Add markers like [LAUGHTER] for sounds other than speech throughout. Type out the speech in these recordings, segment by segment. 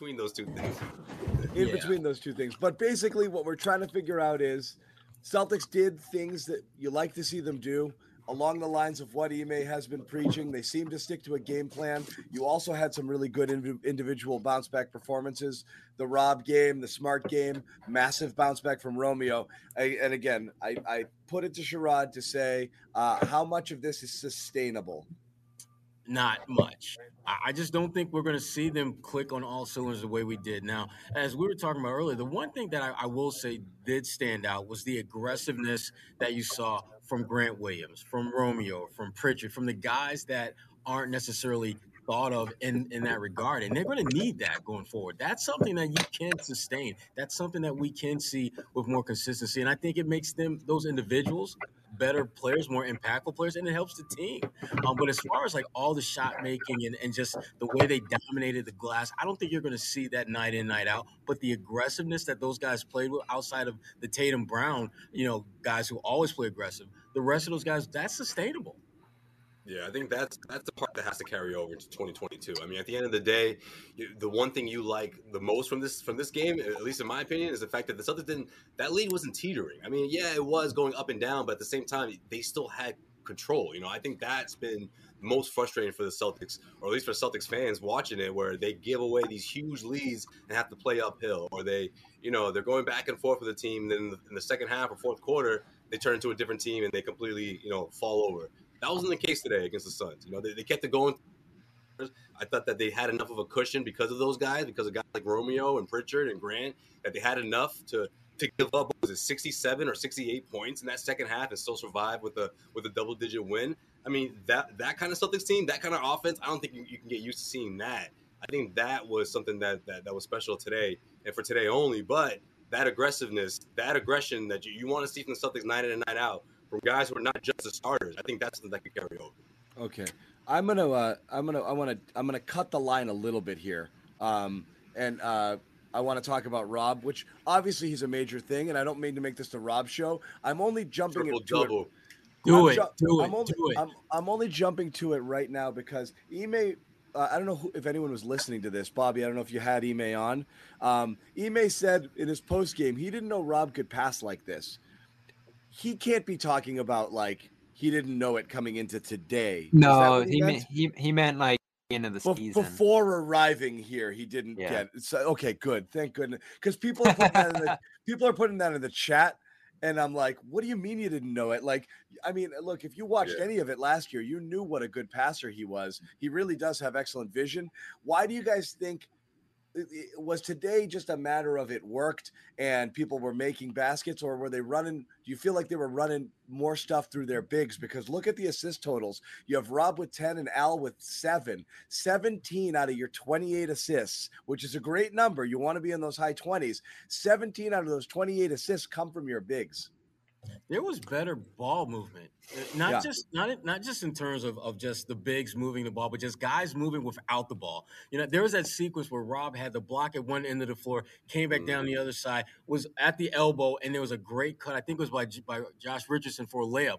Between those two things. in Yeah. between those two things. But basically, what we're trying to figure out is Celtics did things that you like to see them do along the lines of what Ime has been preaching. They seem to stick to a game plan. You also had some really good indiv- individual bounce back performances. The Rob game, the Smart game, massive bounce back from Romeo. I, and again, I, I put it to Sherrod to say uh, how much of this is sustainable. Not much. I just don't think we're going to see them click on all cylinders the way we did. Now, as we were talking about earlier, the one thing that I, I will say did stand out was the aggressiveness that you saw from Grant Williams, from Romeo, from Pritchard, from the guys that aren't necessarily thought of in, in that regard. And they're going to need that going forward. That's something that you can sustain. That's something that we can see with more consistency. And I think it makes them, those individuals, better players, more impactful players, and it helps the team. Um, but as far as like all the shot making and, and just the way they dominated the glass, I don't think you're going to see that night in, night out. But the aggressiveness that those guys played with outside of the Tatum Brown, you know, guys who always play aggressive, the rest of those guys, that's sustainable. Yeah, I think that's that's the part that has to carry over into 2022. I mean, at the end of the day, you, the one thing you like the most from this from this game, at least in my opinion, is the fact that the Celtics didn't that lead wasn't teetering. I mean, yeah, it was going up and down, but at the same time, they still had control. You know, I think that's been most frustrating for the Celtics, or at least for Celtics fans watching it, where they give away these huge leads and have to play uphill, or they, you know, they're going back and forth with the team. Then in the, in the second half or fourth quarter, they turn into a different team and they completely, you know, fall over. That wasn't the case today against the Suns. You know, they, they kept it going. I thought that they had enough of a cushion because of those guys, because of guys like Romeo and Pritchard and Grant, that they had enough to to give up was it 67 or 68 points in that second half and still survive with a with a double digit win. I mean that that kind of Celtics team, that kind of offense, I don't think you, you can get used to seeing that. I think that was something that, that that was special today and for today only. But that aggressiveness, that aggression that you, you want to see from the Celtics night in and night out from guys who are not just the starters, I think that's something that could carry over. Okay, I'm gonna, uh, I'm gonna, I want to, I'm gonna cut the line a little bit here, um, and uh, I want to talk about Rob, which obviously he's a major thing, and I don't mean to make this the Rob show. I'm only jumping Triple to it. double. Do I'm it, ju- do it, I'm only, do it. I'm, I'm only jumping to it right now because Ime. Uh, I don't know who, if anyone was listening to this, Bobby. I don't know if you had Ime on. Um, Ime said in his post game he didn't know Rob could pass like this. He can't be talking about like he didn't know it coming into today. No, what he meant? meant he he meant like into the Bef- season. before arriving here, he didn't Yeah. get it. So, okay, good. Thank goodness. Because people are putting that in the, [LAUGHS] [LAUGHS] people are putting that in the chat, and I'm like, what do you mean you didn't know it? Like, I mean, look, if you watched Yeah. any of it last year, you knew what a good passer he was. He really does have excellent vision. Why do you guys think? Was today just a matter of it worked and people were making baskets, or were they running? Do you feel like they were running more stuff through their bigs? Because look at the assist totals. You have Rob with 10 and Al with seven. 17 out of your 28 assists, which is a great number. You want to be in those high 20s. 17 out of those 28 assists come from your bigs. There was better ball movement. Uh, not Yeah. just not not just in terms of, of just the bigs moving the ball but just guys moving without the ball. You know there was that sequence where rob had the block at one end of the floor came back down the other side was at the elbow and there was a great cut i think it was by by josh richardson for a layup.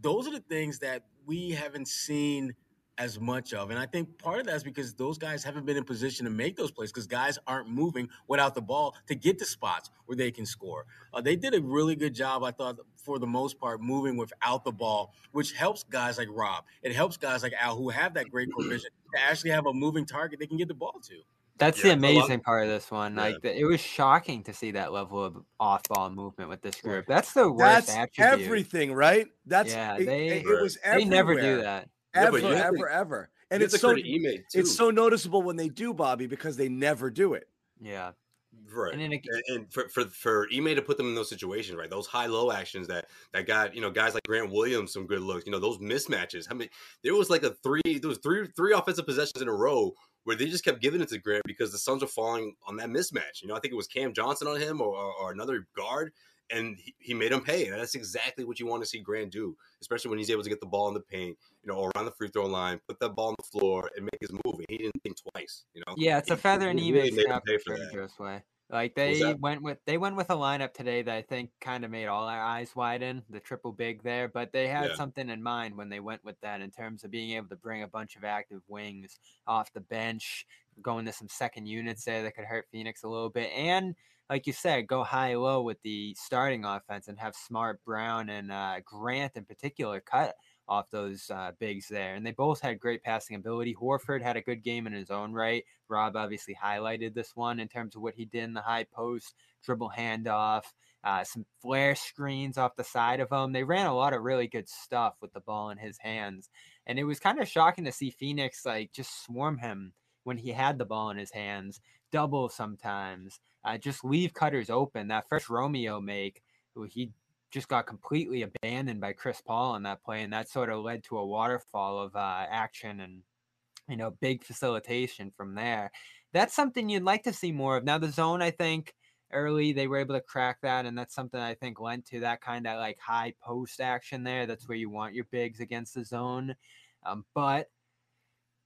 Those are the things that we haven't seen as much of. And I think part of that is because those guys haven't been in position to make those plays because guys aren't moving without the ball to get to spots where they can score. Uh, they did a really good job, I thought, for the most part, moving without the ball, which helps guys like Rob. It helps guys like Al who have that great provision to actually have a moving target they can get the ball to. That's Yeah, the amazing part of this one. Yeah. Like it was shocking to see that level of off-ball movement with this group. That's the worst That's attribute. everything, right? That's Yeah, it, they it, it was they never do everywhere. That. Yeah, Ever, but you have to- ever, ever. And it's so credit Ime, too. it's so noticeable when they do, Bobby, because they never do it. Yeah. Right. And then it- and, and for, for for Ime to put them in those situations, right? Those high low actions that that got you know guys like Grant Williams some good looks. You know those mismatches. I mean, there was like a three there was three three offensive possessions in a row where they just kept giving it to Grant because the Suns were falling on that mismatch. You know, I think it was Cam Johnson on him or, or, or another guard, and he, he made him pay. And that's exactly what you want to see Grant do, especially when he's able to get the ball in the paint, you know, around the free throw line, put that ball on the floor, and make his move. And he didn't think twice. You know. Yeah, it's a feather in he really Eve's cap for for way. Like they went with they went with a lineup today that I think kind of made all our eyes widen, the triple big there, but they had Yeah. something in mind when they went with that in terms of being able to bring a bunch of active wings off the bench, going to some second units there that could hurt Phoenix a little bit and like you said, go high low with the starting offense and have Smart, Brown, and uh, Grant in particular cut off those uh, bigs there. And they both had great passing ability. Horford had a good game in his own right. Rob obviously highlighted this one in terms of what he did in the high post, dribble handoff, uh, some flare screens off the side of him. They ran a lot of really good stuff with the ball in his hands. And it was kind of shocking to see Phoenix like just swarm him when he had the ball in his hands, double sometimes, uh, just leave cutters open. That first Romeo make, he just got completely abandoned by Chris Paul on that play, and that sort of led to a waterfall of uh, action and you know big facilitation from there. That's something you'd like to see more of. Now the zone, I think early they were able to crack that, and that's something I think lent to that kind of like high post action there. That's where you want your bigs against the zone, um, but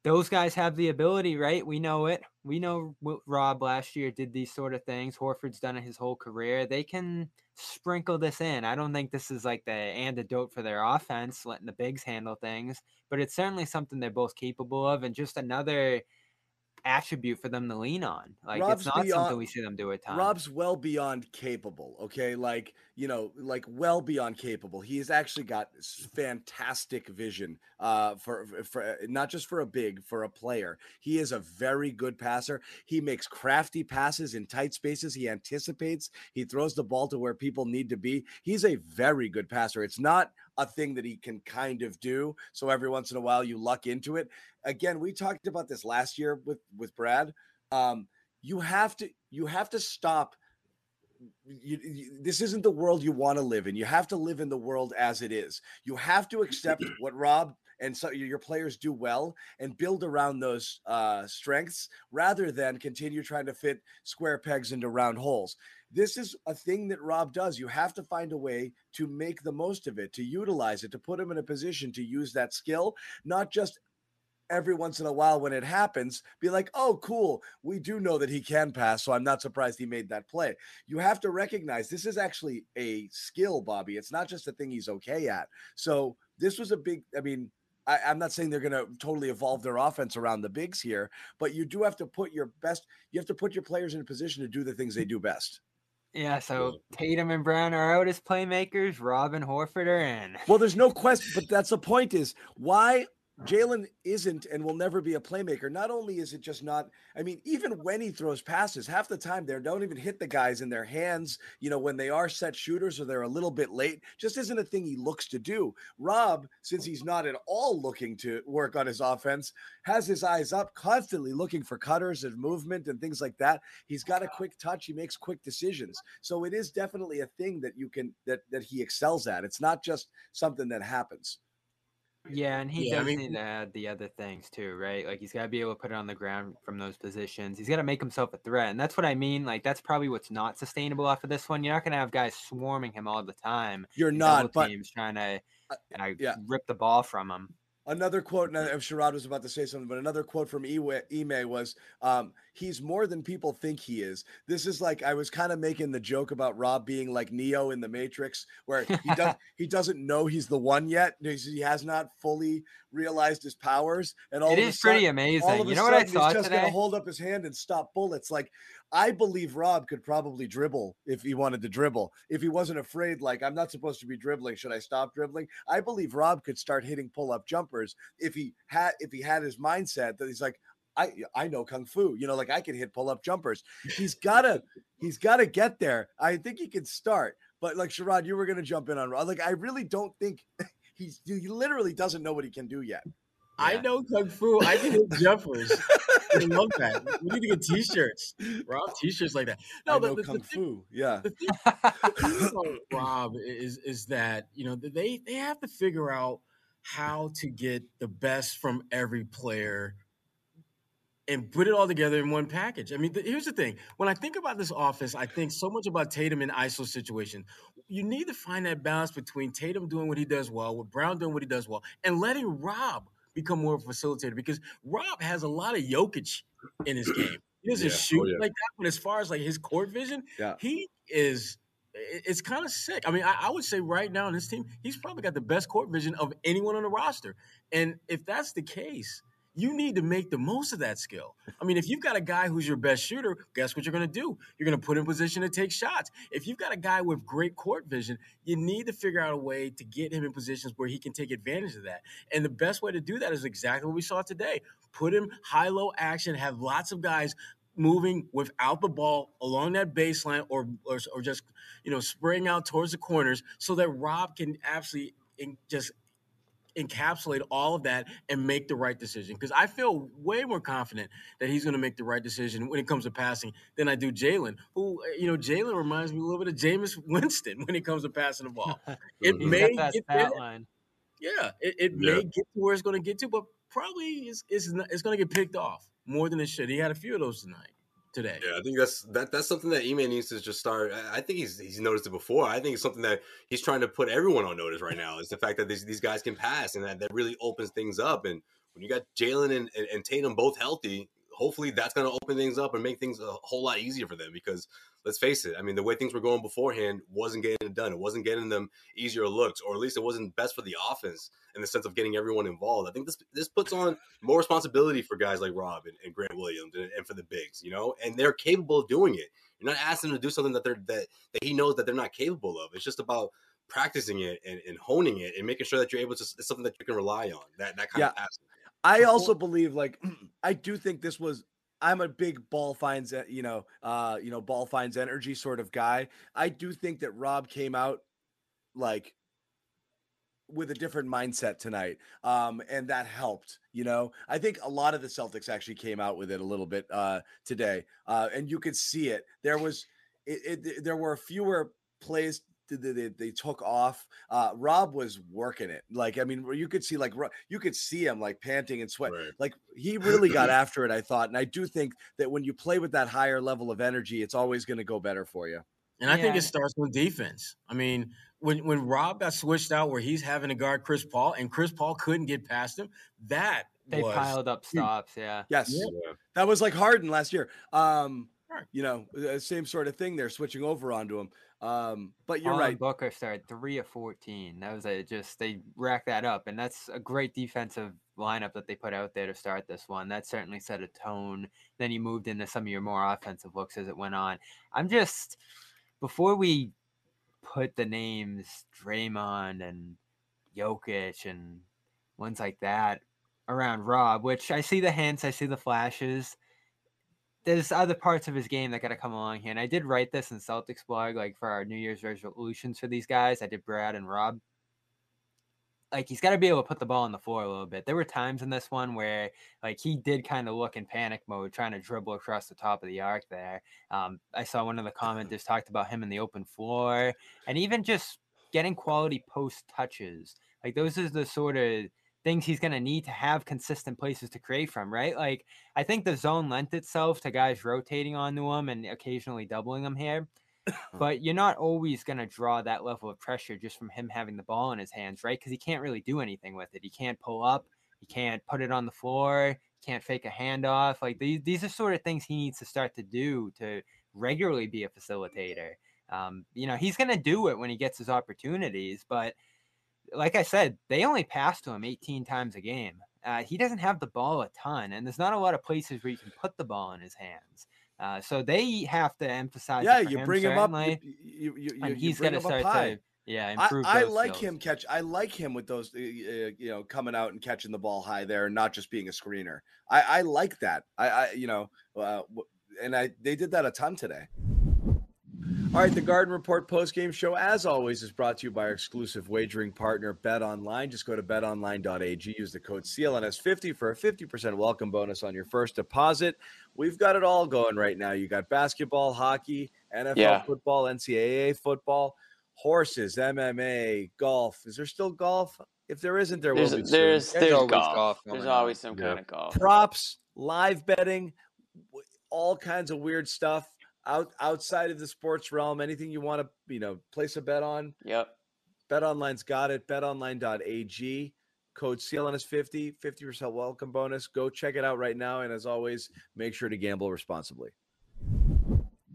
those guys have the ability, right? We know it. We know what Rob last year did these sort of things. Horford's done it his whole career. They can sprinkle this in. I don't think this is like the antidote for their offense, letting the bigs handle things, but it's certainly something they're both capable of, and just another attribute for them to lean on. Like Rob's it's not beyond- something we see them do at times. Rob's well beyond capable. Okay, like you know, like well beyond capable. He has actually got fantastic vision. Uh, for for not just for a big, for a player. He is a very good passer. He makes crafty passes in tight spaces. He anticipates. He throws the ball to where people need to be. He's a very good passer. It's not a thing that he can kind of do. So every once in a while, you luck into it. Again, we talked about this last year with with Brad. Um, you have to you have to stop you, you- this isn't the world you want to live in. You have to live in the world as it is. You have to accept [CLEARS THROAT] what rob and so your players do well and build around those uh, strengths rather than continue trying to fit square pegs into round holes. This is a thing that rob does. You have to find a way to make the most of it to utilize it to put him in a position to use that skill not just every once in a while when it happens be like oh cool we do know that he can pass so i'm not surprised he made that play you have to recognize this is actually a skill bobby it's not just a thing he's okay at so this was a big i mean I, i'm not saying they're going to totally evolve their offense around the bigs here but you do have to put your best you have to put your players in a position to do the things they do best yeah, so Tatum and Brown are out as playmakers. Rob and Horford are in. Well, there's no question, but that's the point is why Jalen isn't and will never be a playmaker. Not only is it just not, I mean, even when he throws passes, half the time they don't even hit the guys in their hands, you know, when they are set shooters or they're a little bit late, just isn't a thing he looks to do. Rob, since he's not at all looking to work on his offense, has his eyes up, constantly looking for cutters and movement and things like that. He's got a quick touch, he makes quick decisions. So it is definitely a thing that you can that that he excels at. It's not just something that happens. Yeah, and he Yeah, I does mean- need to add the other things too, right? Like he's got to be able to put it on the ground from those positions. He's got to make himself a threat, and that's what I mean. Like that's probably what's not sustainable off of this one. You're not going to have guys swarming him all the time. You're not, but teams trying to Uh, uh, yeah. rip the ball from him. Another quote, and I'm Sherrod was about to say something, but another quote from Ime was um, he's more than people think he is. This is like I was kind of making the joke about Rob being like Neo in the Matrix, where he does [LAUGHS] he doesn't know he's the one yet. He has not fully realized his powers, and all It of a is pretty sudden- amazing. You know what I saw he's just today? gonna hold up his hand and stop bullets. Like I believe Rob could probably dribble if he wanted to dribble. If he wasn't afraid, like I'm not supposed to be dribbling, should I stop dribbling? I believe Rob could start hitting pull-up jumpers if he had if he had his mindset that he's like, I I know kung fu, you know, like I can hit pull-up jumpers. He's [LAUGHS] gotta he's gotta get there. I think he can start, but like Sherrod, you were gonna jump in on Rob. Like I really don't think [LAUGHS] he's he literally doesn't know what he can do yet. I know kung fu. I can hit jumpers. I love that. We need to get t-shirts. Rob [LAUGHS] t-shirts like that. No, I the, know the, the kung thing, fu. Yeah. the thing, the thing about Rob is is that you know they they have to figure out how to get the best from every player and put it all together in one package. I mean, here's the thing: when I think about this offense, I think so much about Tatum and ISO situation. You need to find that balance between Tatum doing what he does well, with Brown doing what he does well, and letting Rob become more of a facilitator because Rob has a lot of Jokic in his game. He doesn't Yeah. Oh, shoot yeah. like that, but as far as like his court vision, Yeah. he is it's kind of sick. I mean, I, I would say right now in this team, he's probably got the best court vision of anyone on the roster. And if that's the case, you need to make the most of that skill. I mean, if you've got a guy who's your best shooter, guess what you're going to do? You're going to put in position to take shots. If you've got a guy with great court vision, you need to figure out a way to get him in positions where he can take advantage of that. And the best way to do that is exactly what we saw today. Put him high low action, have lots of guys moving without the ball along that baseline or, or or just you know spraying out towards the corners so that Rob can absolutely just encapsulate all of that and make the right decision. Because I feel way more confident that he's going to make the right decision when it comes to passing than I do Jalen. Who uh, you know Jalen reminds me a little bit of Jameis [LAUGHS] Winston when it comes to passing the [LAUGHS] ball. It. He's may got that get there. stat line. Yeah, it, it Yeah. may get to where it's going to get to, but probably it's it's, not- it's going to get picked off more than it should. He had a few of those tonight, today. Yeah, I think that's that that's something that Ime needs to just start. I think he's he's noticed it before. I think it's something that he's trying to put everyone on notice right now. Is the fact that these, these guys can pass and that, that really opens things up. And when you got Jalen and, and, and Tatum both healthy, hopefully that's going to open things up and make things a whole lot easier for them. Because let's face it, I mean the way things were going beforehand wasn't getting it done. It wasn't getting them easier looks, or at least it wasn't best for the offense in the sense of getting everyone involved. I think this this puts on more responsibility for guys like Rob and, and Grant Williams and, and for the bigs, you know, and they're capable of doing it. You're not asking them to do something that they're that, that he knows that they're not capable of. It's just about practicing it and, and honing it and making sure that you're able to it's something that you can rely on. That that kind Yeah. of passing. I also believe like [CLEARS THROAT] I do think this was I'm a big ball finds you know uh you know ball finds energy sort of guy. I do think that Rob came out like with a different mindset tonight. Um and that helped, you know. I think a lot of the Celtics actually came out with it a little bit uh today. Uh and you could see it. There was it, it there were fewer plays they, they, they took off. Uh, Rob was working it. Like, I mean, you could see like you could see him like panting and sweat. Right. Like he really got [LAUGHS] after it. I thought, and I do think that when you play with that higher level of energy, it's always going to go better for you. And I think it starts with defense. I mean, when when Rob got switched out where he's having to guard Chris Paul and Chris Paul couldn't get past him, that They was piled up stops. Yeah. Yes, Yeah. Yeah. that was like Harden last year. Um, you know, uh, same sort of thing. They're switching over onto him. Um, but you're Paul right. Booker started three of fourteen. That was a just they racked that up, and that's a great defensive lineup that they put out there to start this one. That certainly set a tone. Then you moved into some of your more offensive looks as it went on. I'm just before we put the names Draymond and Jokic and ones like that around Rob, which I see the hints, I see the flashes there's other parts of his game that got to come along here. And I did write this in Celtics blog, like for our New Year's resolutions for these guys. I did Brad and Rob. Like he's got to be able to put the ball on the floor a little bit. There were times in this one where like he did kind of look in panic mode, trying to dribble across the top of the arc. There, um, I saw one of the [LAUGHS] commenters talked about him in the open floor, and even just getting quality post touches. Like those are the sort of things he's going to need to have consistent places to create from, right? Like I think the zone lent itself to guys rotating onto him and occasionally doubling him here. [COUGHS] but you're not always going to draw that level of pressure just from him having the ball in his hands, right? Because he can't really do anything with it. He can't pull up, he can't put it on the floor, can't fake a handoff. Like these, these are sort of things he needs to start to do to regularly be a facilitator. Um, you know, he's going to do it when he gets his opportunities, but like I said, they only pass to him 18 times a game. Uh, he doesn't have the ball a ton, and there's not a lot of places where you can put the ball in his hands. Uh, so they have to emphasize. Yeah, you him, bring him up. You, you, you, he's got to start to yeah I, improve. I those like skills. him catch. I like him with those, uh, you know, coming out and catching the ball high there, and not just being a screener. I, I like that. I, I you know, uh, and I they did that a ton today. All right, the Garden Report post game show, as always, is brought to you by our exclusive wagering partner, BetOnline. Just go to betonline.ag, use the code CLNS50 for a 50% welcome bonus on your first deposit. We've got it all going right now. You got basketball, hockey, NFL Yeah. football, NCAA football, horses, MMA, golf. Is there still golf? If there isn't, there will There's be. soon. there's There's there's always golf. golf There's always some Yeah. kind of golf. props, live betting, all kinds of weird stuff out outside of the sports realm. Anything you want to, you know, place a bet on. Yep. BetOnline's got it. BetOnline.ag. Code CLNS50, 50% welcome bonus. Go check it out right now. And as always, make sure to gamble responsibly.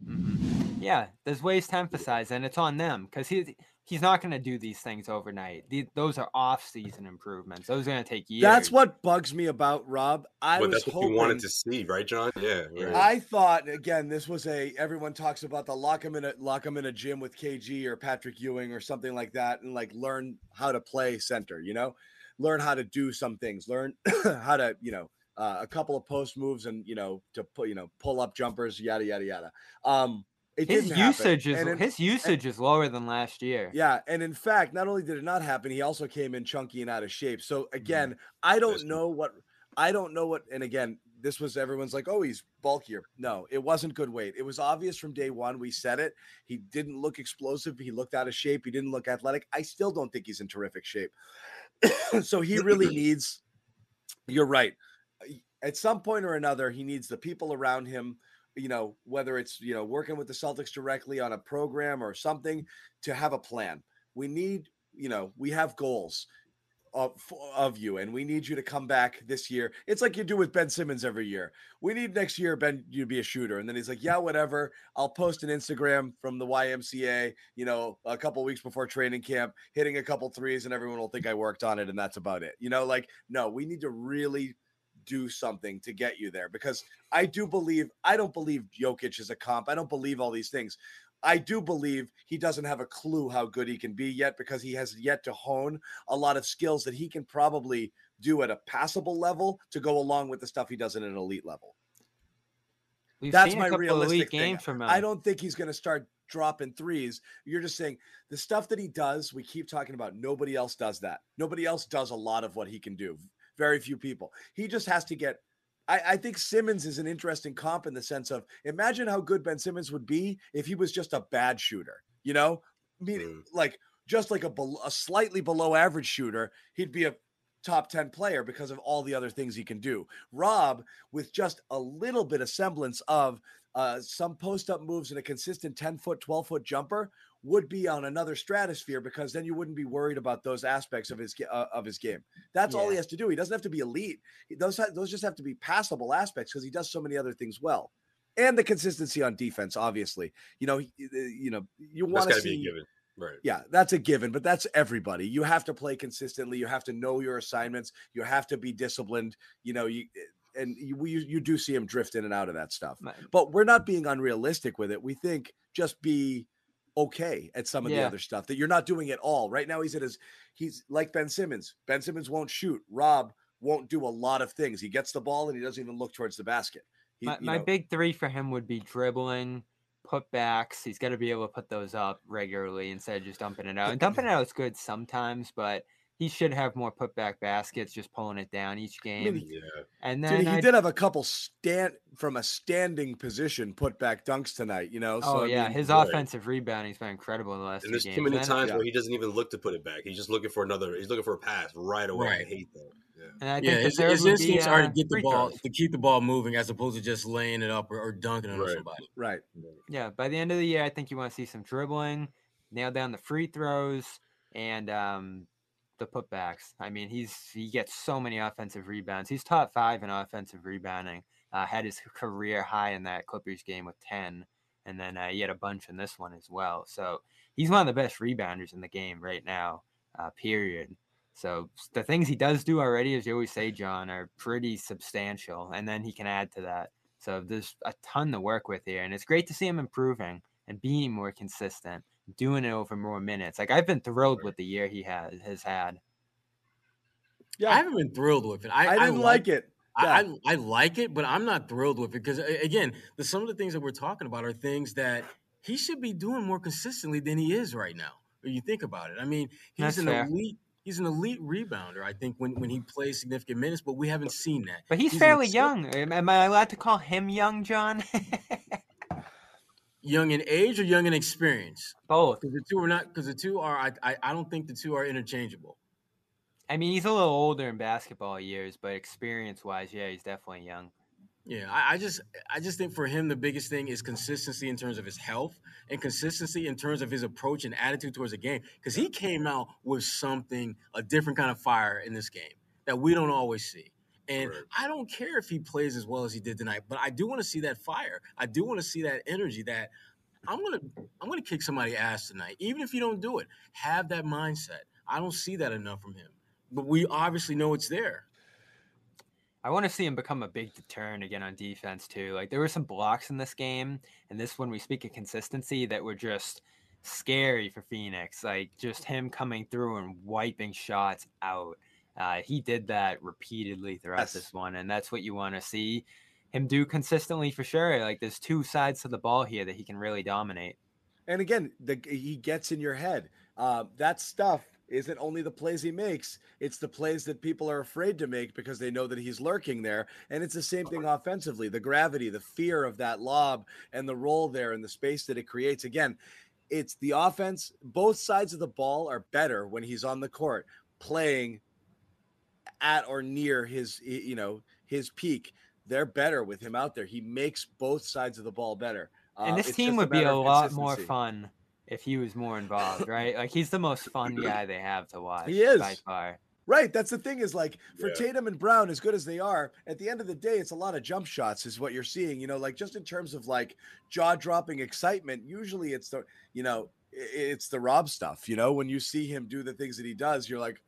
Mhm. Yeah, there's ways to emphasize, and it's on them because he he's not going to do these things overnight. The, those are off-season improvements. Those are going to take years. That's what bugs me about Rob. I but was that's what hoping you wanted to see, right, John? Yeah. Yeah. right. I thought again, this was a everyone talks about the lock him in a lock him in a gym with KG or Patrick Ewing or something like that, and like learn how to play center. You know, learn how to do some things, learn [COUGHS] how to you know uh, a couple of post moves and you know to put you know pull up jumpers, yada yada yada. Um, it his didn't happen. usage is And in- his usage is lower than last year. yeah, and in fact, not only did it not happen, he also came in chunky and out of shape. So Mm-hmm. again, I don't know what I don't know what and again, this was everyone's like, "Oh, he's bulkier." No, it wasn't good weight. It was obvious from day 1. We said it. He didn't look explosive, he looked out of shape, he didn't look athletic. I still don't think he's in terrific shape. [COUGHS] so he really [CLEARS THROAT] needs You're right. At some point or another, he needs the people around him you know, whether it's, you know, working with the Celtics directly on a program or something to have a plan. We need, you know, we have goals of, of you and we need you to come back this year. It's like you do with Ben Simmons every year. We need next year, Ben, you to be a shooter. And then he's like, yeah, whatever. I'll post an Instagram from the YMCA, you know, a couple weeks before training camp, hitting a couple threes and everyone will think I worked on it. And that's about it. You know, like, no, we need to really do something to get you there because I do believe I don't believe Jokic is a comp. I don't believe all these things. I do believe he doesn't have a clue how good he can be yet because he has yet to hone a lot of skills that he can probably do at a passable level to go along with the stuff he does at an elite level. We've That's my realistic elite thing. I don't think he's going to start dropping threes. You're just saying the stuff that he does, we keep talking about. Nobody else does that. Nobody else does a lot of what he can do. Very few people. He just has to get. I, I think Simmons is an interesting comp in the sense of imagine how good Ben Simmons would be if he was just a bad shooter. You know, meaning Mm. like just like a, a slightly below average shooter, he'd be a top 10 player because of all the other things he can do. Rob, with just a little bit of semblance of uh, some post up moves and a consistent 10 foot, 12 foot jumper, would be on another stratosphere because then you wouldn't be worried about those aspects of his uh, of his game. That's all he has to do. He doesn't have to be elite. He, those those just have to be passable aspects because he does so many other things well. And the consistency on defense, obviously. You know, he- you know, you want to see be a given. Right. yeah, that's a given, but that's everybody. You have to play consistently. You have to know your assignments. You have to be disciplined. You know, you and you you, you do see him drift in and out of that stuff. My- But we're not being unrealistic with it. We think just be okay at some of the other stuff that you're not doing at all. Right now he's at his he's like Ben Simmons. Ben Simmons won't shoot. Rob won't do a lot of things. He gets the ball and he doesn't even look towards the basket. He, my, my big three for him would be dribbling, putbacks. He's got to be able to put those up regularly instead of just dumping it out. And dumping it out is good sometimes, but he should have more putback baskets, just pulling it down each game. mean, Yeah. and Dude, then he I- did have a couple stand from a standing position put back dunks tonight, you know. oh so, I yeah, mean, his right. offensive rebounding's been incredible in the last And two there's games. too many And- times yeah. where he doesn't even look to put it back. He's just looking for another. He's looking for a pass right away. I Right. hate that. Yeah. And I think Yeah, his, his instincts are to uh, get the ball throws. to keep the ball moving as opposed to just laying it up or, or dunking it on Right. somebody. right. Yeah, by the end of the year, I think you want to see some dribbling, nail down the free throws, and um, the putbacks. I mean, he's he gets so many offensive rebounds. He's top five in offensive rebounding. Uh, had his career high in that Clippers game with ten, and then uh, he had a bunch in this one as well. So he's one of the best rebounders in the game right now. Uh, period. So the things he does do already, as you always say, John, are pretty substantial, and then he can add to that. So there's a ton to work with here, and it's great to see him improving and being more consistent, doing it over more minutes. Like I've been thrilled with the year he has has had. Yeah, I haven't been thrilled with it. I, I didn't I like, like, it. Yeah. I, I like it, but I'm not thrilled with it because again, the, some of the things that we're talking about are things that he should be doing more consistently than he is right now. When you think about it, I mean, he's That's an fair. elite he's an elite rebounder. I think when, when he plays significant minutes, but we haven't seen that. But he's, he's fairly young. Am I allowed to call him young, John? [LAUGHS] young in age or young in experience? Both. Because the two are not. Because the two are. I, I I don't think the two are interchangeable. I mean, he's a little older in basketball years, but experience wise, yeah, he's definitely young. Yeah, I, I, just I just think for him the biggest thing is consistency in terms of his health and consistency in terms of his approach and attitude towards the game. Because he came out with something, a different kind of fire in this game that we don't always see. And right. I don't care if he plays as well as he did tonight, but I do want to see that fire. I do want to see that energy that I'm gonna I'm gonna kick somebody ass tonight. Even if you don't do it, have that mindset. I don't see that enough from him. But we obviously know it's there. I want to see him become a big deterrent again on defense too. Like there were some blocks in this game, and this when we speak of consistency that were just scary for Phoenix. Like just him coming through and wiping shots out. Uh, he did that repeatedly throughout yes. this one, and that's what you want to see him do consistently for sure. Like there's two sides to the ball here that he can really dominate. And again, the, he gets in your head. Uh, that stuff isn't only the plays he makes, it's the plays that people are afraid to make because they know that he's lurking there. And it's the same thing offensively the gravity, the fear of that lob, and the roll there and the space that it creates. Again, it's the offense. Both sides of the ball are better when he's on the court playing at or near his, you know, his peak. They're better with him out there. He makes both sides of the ball better. And uh, this team would be a lot more fun if he was more involved, right? Like he's the most fun [CLEARS THROAT] guy they have to watch. He is by far. Right. That's the thing is like for yeah. Tatum and Brown, as good as they are, at the end of the day, it's a lot of jump shots, is what you're seeing. You know, like just in terms of like jaw dropping excitement, usually it's the, you know, it's the Rob stuff. You know, when you see him do the things that he does, you're like,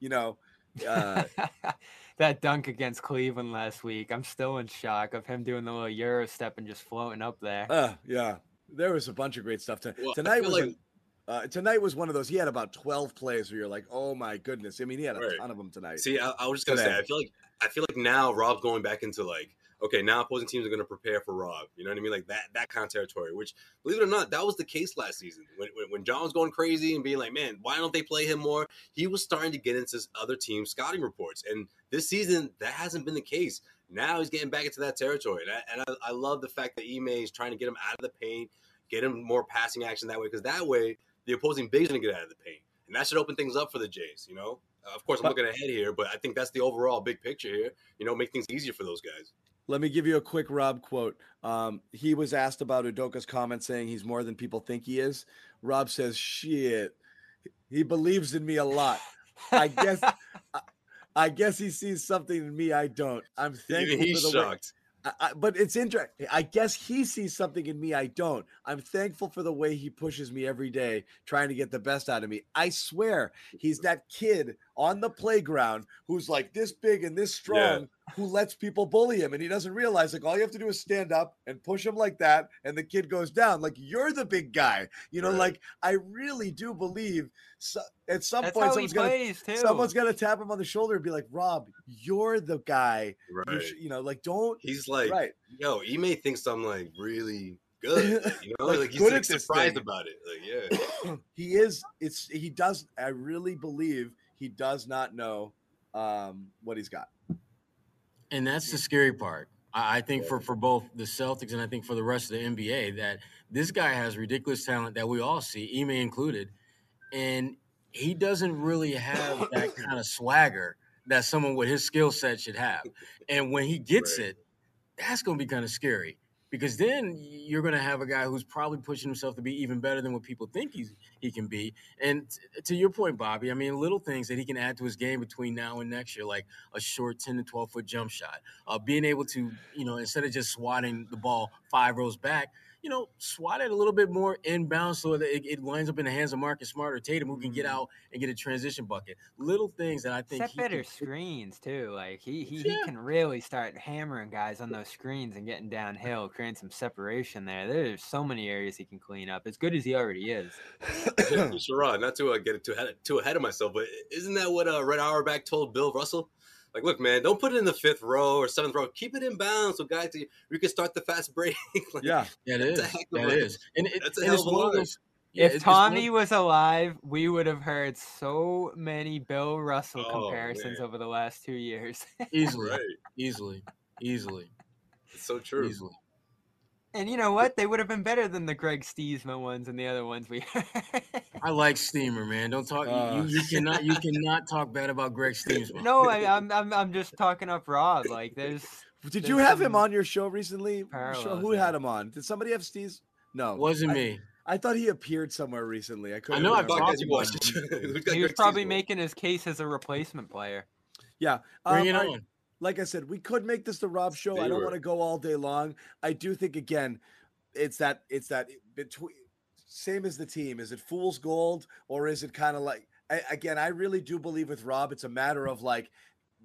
you know, uh, [LAUGHS] that dunk against Cleveland last week. I'm still in shock of him doing the little Euro step and just floating up there. Uh, yeah, there was a bunch of great stuff to, well, tonight. Was like, a, uh, tonight was one of those. He had about twelve plays where you're like, "Oh my goodness!" I mean, he had a right. ton of them tonight. See, I, I was just gonna today. say, I feel like I feel like now Rob's going back into like, okay, now opposing teams are going to prepare for Rob. You know what I mean? Like that that kind of territory. Which, believe it or not, that was the case last season when, when, when John was going crazy and being like, man, why don't they play him more? He was starting to get into other team scouting reports, and this season that hasn't been the case. Now he's getting back into that territory, and I, and I, I love the fact that Ime is trying to get him out of the paint get him more passing action that way because that way the opposing big is going to get out of the paint, and that should open things up for the Jays. You know, uh, of course I'm looking ahead here, but I think that's the overall big picture here. You know, make things easier for those guys. Let me give you a quick Rob quote. Um, he was asked about Udoka's comment saying he's more than people think he is. Rob says, "Shit, he believes in me a lot. I guess." [LAUGHS] I, I guess he sees something in me I don't. I'm thankful he's for the shocked. Way, I, but it's interesting. I guess he sees something in me I don't. I'm thankful for the way he pushes me every day, trying to get the best out of me. I swear, he's that kid on the playground who's like this big and this strong, yeah. Who lets people bully him, and he doesn't realize like all you have to do is stand up and push him like that, and the kid goes down. Like you're the big guy, you know. Right. Like I really do believe so, at some That's point someone's gonna someone's gonna tap him on the shoulder and be like, "Rob, you're the guy." Right. You, you know, like don't. He's like, right. Yo, he may think I'm like really [LAUGHS] good. You know, like, like he's like, surprised thing. about it. Like, yeah, [COUGHS] he is. It's he does. I really believe he does not know um, what he's got. And that's the scary part. I think for, for both the Celtics and I think for the rest of the NBA that this guy has ridiculous talent that we all see, Ime included, and he doesn't really have [COUGHS] that kind of swagger that someone with his skill set should have. And when he gets right. it, that's going to be kind of scary because then you're going to have a guy who's probably pushing himself to be even better than what people think he's he can be. And t- to your point, Bobby, I mean, little things that he can add to his game between now and next year, like a short 10 to 12 foot jump shot, uh, being able to, you know, instead of just swatting the ball five rows back, you know, swat it a little bit more inbound so that it, it winds up in the hands of Marcus Smart or Tatum, who can get out and get a transition bucket. Little things that I think Set he better can- screens too. Like he, he, he can really start hammering guys on those screens and getting downhill, creating some separation there. There's so many areas he can clean up. As good as he already is. [COUGHS] Sherrod, not to uh, get too ahead, too ahead of myself, but isn't that what uh, Red Auerbach told Bill Russell? Like, look, man, don't put it in the fifth row or seventh row. Keep it in bounds so guys, you can start the fast break. [LAUGHS] Like, Yeah. That That's is. a of is. And it, that's a and hell it's of a one of line. those- yeah, if it's- it's one of- Tommy was alive, we would have heard so many Bill Russell Oh, comparisons man. over the last two years. [LAUGHS] easily, Right. easily, easily, It's so true. easily. And you know what? They would have been better than the Greg Steesman ones and the other ones we. [LAUGHS] I like Steamer, man. Don't talk. Uh. you, you cannot. You cannot talk bad about Greg Steamer. no, I, I'm, I'm I'm just talking up Rob. Like there's Did There's you have him on your show recently? Sure, parallels who had him on? Did somebody have Steve's? No, wasn't I, me. I thought he appeared somewhere recently. I couldn't. know I've remember. Fuck, talked you watched him. it. He was Greg probably Steesman. making his case as a replacement player. Yeah, Bring um, it I- on. Like I said, we could make this the Rob show. I don't were- want to go all day long. I do think again, it's that it's that between same as the team. Is it fool's gold or is it kind of like I, again? I really do believe with Rob, it's a matter of like.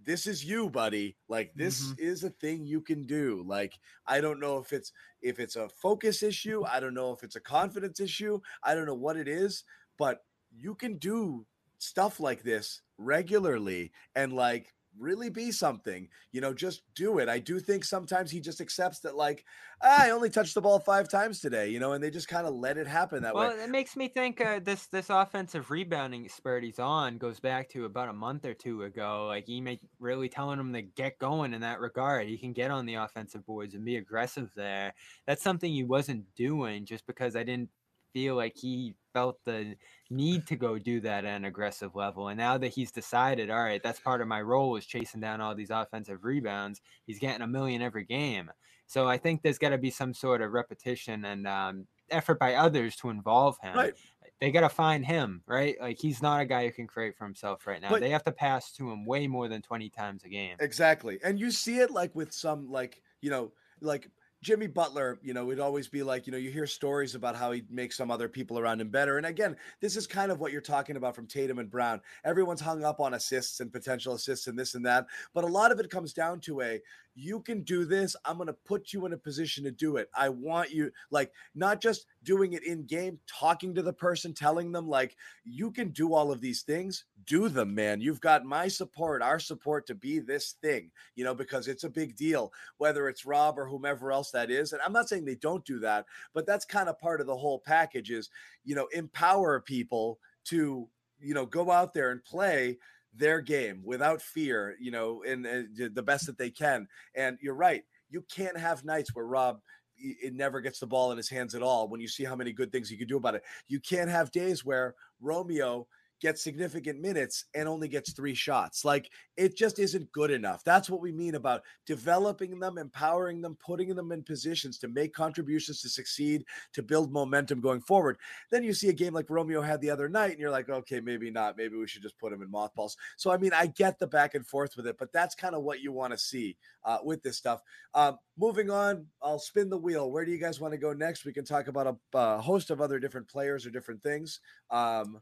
This is you, buddy. Like this mm-hmm. is a thing you can do. Like I don't know if it's if it's a focus issue. I don't know if it's a confidence issue. I don't know what it is, but you can do stuff like this regularly and like really be something you know just do it i do think sometimes he just accepts that like "Ah, i only touched the ball five times today you know and they just kind of let it happen that Well, way Well, it makes me think uh, this this offensive rebounding spurt he's on goes back to about a month or two ago. Like Ime really telling him to get going in that regard. He can get on the offensive boards and be aggressive there. That's something he wasn't doing just because I didn't feel like he felt the need to go do that at an aggressive level. And now that he's decided, all right, that's part of my role is chasing down all these offensive rebounds. He's getting a million every game. So I think there's got to be some sort of repetition and um, effort by others to involve him. Right. They got to find him, right? Like he's not a guy who can create for himself right now. But- they have to pass to him way more than 20 times a game. exactly and you see it like with some like you know like Jimmy Butler, you know, would always be like, you know, you hear stories about how he makes some other people around him better. And again, this is kind of what you're talking about from Tatum and Brown. Everyone's hung up on assists and potential assists and this and that. But a lot of it comes down to a you can do this. I'm going to put you in a position to do it. I want you, like, not just doing it in game, talking to the person, telling them, like, you can do all of these things. Do them, man. You've got my support, our support to be this thing, you know, because it's a big deal, whether it's Rob or whomever else that is. And I'm not saying they don't do that, but that's kind of part of the whole package is, you know, empower people to, you know, go out there and play their game without fear, you know, and, uh, and the best that they can. And you're right. You can't have nights where Rob it never gets the ball in his hands at all when you see how many good things he can do about it. You can't have days where Romeo gets significant minutes and only gets three shots. Like it just isn't good enough. That's what we mean about developing them, empowering them, putting them in positions to make contributions to succeed, to build momentum going forward. Then you see a game like Romeo had the other night, and you're like, okay, maybe not. Maybe we should just put him in mothballs. So, I mean, I get the back and forth with it, but that's kind of what you want to see uh, with this stuff. Um, moving on, I'll spin the wheel. Where do you guys want to go next? We can talk about a uh, host of other different players or different things. Um,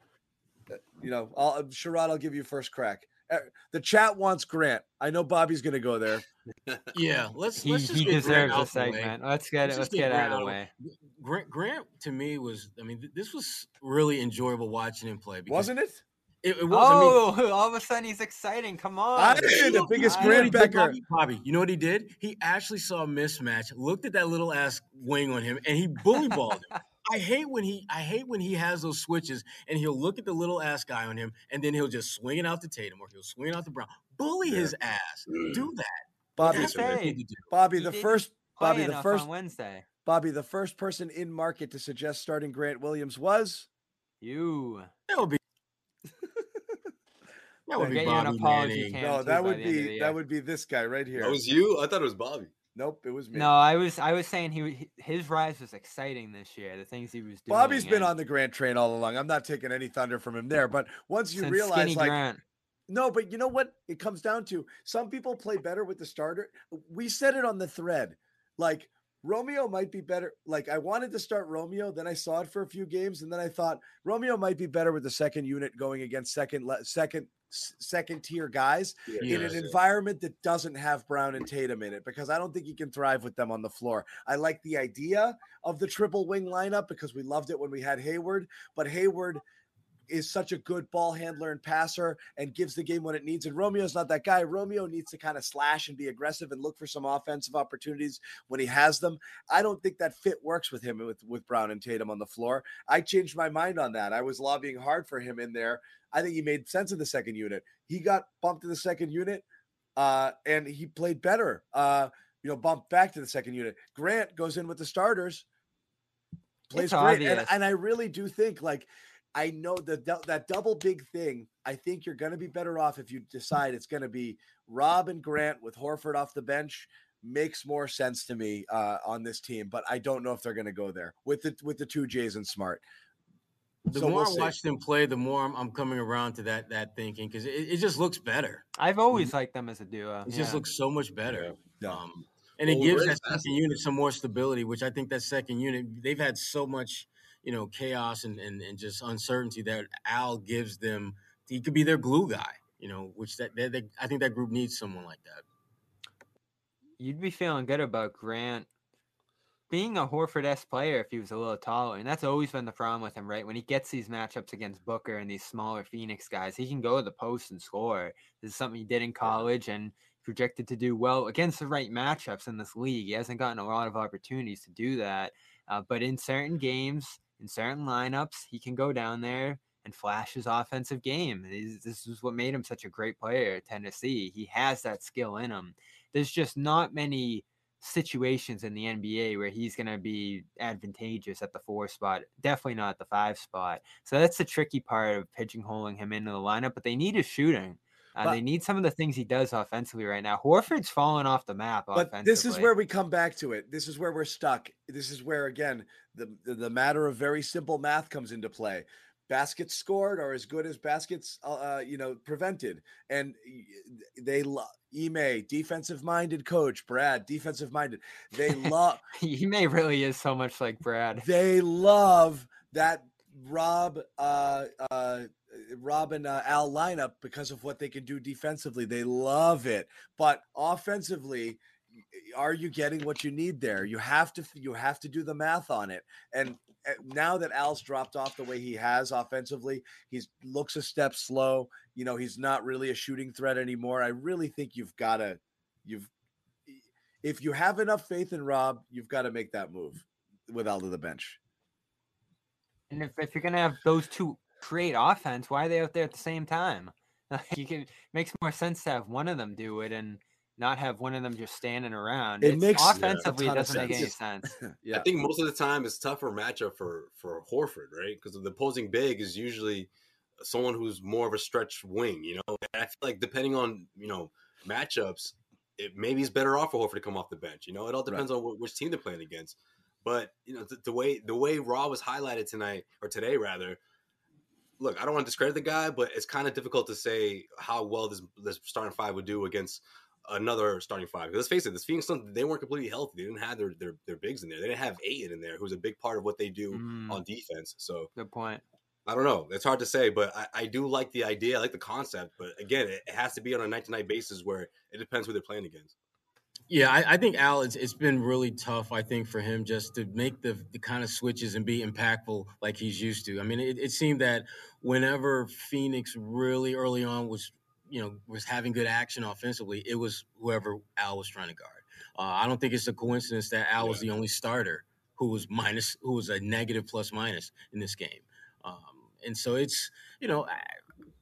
you know, I'll, Sherrod, I'll give you first crack. Uh, The chat wants Grant. I know Bobby's going to go there. [LAUGHS] Yeah, let's He, let's just he get Grant deserves a out the way. segment. Let's get Let's it. Let's just get out of the way. Grant, Grant to me was, I mean, th- this was really enjoyable watching him play. Wasn't it? It, it was. I mean, Oh, [LAUGHS] all of a sudden he's exciting. Come on. I am the biggest I- You know what he Grant did, Becker. Bobby? Bobby, you know what he did? He actually saw a mismatch, looked at that little ass wing on him, and he bully balled him. [LAUGHS] I hate when he I hate when he has those switches and he'll look at the little ass guy on him and then he'll just swing it out to Tatum or he'll swing it out to Brown. Bully his ass. Mm. Do that. Bobby, That's That's what right. they need to do. Bobby, the first Bobby, the first on Wednesday. Bobby, the first person in market to suggest starting Grant Williams was You. That would be [LAUGHS] that would be Get you an Bobby apology no, that by would the end of the be that would be this guy right here. That was you. I thought it was Bobby. Nope, it was me. No, I was I was saying he his rise was exciting this year. The things he was doing. Bobby's been and on the Grant train all along. I'm not taking any thunder from him there, but once you realize, like, Grant. no, but you know what? It comes down to some people play better with the starter. We said it on the thread, like Romeo might be better. Like I wanted to start Romeo, then I saw it for a few games, and then I thought Romeo might be better with the second unit going against second, le- second, second tier guys in an Yeah. environment that doesn't have Brown and Tatum in it because I don't think he can thrive with them on the floor. I like the idea of the triple wing lineup because we loved it when we had Hayward, but Hayward is such a good ball handler and passer and gives the game what it needs. And Romeo's not that guy. Romeo needs to kind of slash and be aggressive and look for some offensive opportunities when he has them. I don't think that fit works with him with, with Brown and Tatum on the floor. I changed my mind on that. I was lobbying hard for him in there. I think he made sense in the second unit. He got bumped to the second unit uh, and he played better. Uh, you know, bumped back to the second unit. Grant goes in with the starters, plays It's great, and, and I really do think like I know that that double big thing. I think you're going to be better off if you decide it's going to be Rob and Grant with Horford off the bench. Makes more sense to me uh, on this team, but I don't know if they're going to go there with the with the two Jays and Smart. The So more we'll I watch them play, the more I'm, I'm coming around to that that thinking because it, it just looks better. I've always liked them as a duo. It just looks so much better. Yeah. Um, and it gives Red's that second unit some more stability, which I think that second unit they've had so much, you know, chaos and, and, and just uncertainty that Al gives them. He could be their glue guy, you know, which that they, they, I think that group needs someone like that. You'd be feeling good about Grant being a Horford S player if he was a little taller, and that's always been the problem with him, right? When he gets these matchups against Booker and these smaller Phoenix guys, he can go to the post and score. This is something he did in college and projected to do well against the right matchups in this league. He hasn't gotten a lot of opportunities to do that, uh, but in certain games, in certain lineups, he can go down there and flash his offensive game. This is what made him such a great player at Tennessee. He has that skill in him. There's just not many situations in the NBA where he's going to be advantageous at the four spot. Definitely not at the five spot. So that's the tricky part of pigeonholing him into the lineup. But they need his shooting. Uh, But- they need some of the things he does offensively right now. Horford's fallen off the map. But this is where we come back to it. This is where we're stuck. This is where again the the, matter of very simple math comes into play. Baskets scored are as good as baskets, uh, uh, you know, prevented, and they love Ime, defensive minded coach, Brad, defensive minded. They [LAUGHS] love may really is so much like Brad. they love that Rob uh uh Rob and uh, Al lineup because of what they can do defensively. They love it. But offensively, are you getting what you need there? You have to you have to do the math on it. And uh, now that Al's dropped off the way he has offensively, he looks a step slow. You know, he's not really a shooting threat anymore. I really think you've got to you've if you have enough faith in Rob, you've got to make that move with Al to the bench. And if, if you're gonna have those two create offense, why are they out there at the same time? [LAUGHS] Like, you can makes more sense to have one of them do it and not have one of them just standing around. It It's- makes a offensively it doesn't make any sense. [LAUGHS] sense. yeah. I think most of the time it's tougher matchup for for Horford, right? Because the opposing big is usually someone who's more of a stretch wing, you know. And I feel like depending on you know matchups, it maybe it's better off for Horford to come off the bench. You know, it all depends on wh- which team they're playing against. But you know, the, the way the way Rob was highlighted tonight or today rather. Look, I don't want to discredit the guy, but it's kind of difficult to say how well this this starting five would do against another starting five. Let's face it, this Phoenix Suns they weren't completely healthy. They didn't have their their, their bigs in there. They didn't have Ayton in there, who's a big part of what they do Mm, on defense. So good point. I don't know. It's hard to say, but I, I do like the idea. I like the concept. But again, it, it has to be on a night to night basis where it depends who they're playing against. Yeah, I, I think Al, it's, it's been really tough. I think for him just to make the the kind of switches and be impactful like he's used to. I mean, it, it seemed that whenever Phoenix really early on was, you know, was having good action offensively, it was whoever Al was trying to guard. Uh, I don't think it's a coincidence that Al was the only starter who was minus, who was a negative plus minus in this game. Um, and so it's, you know, I-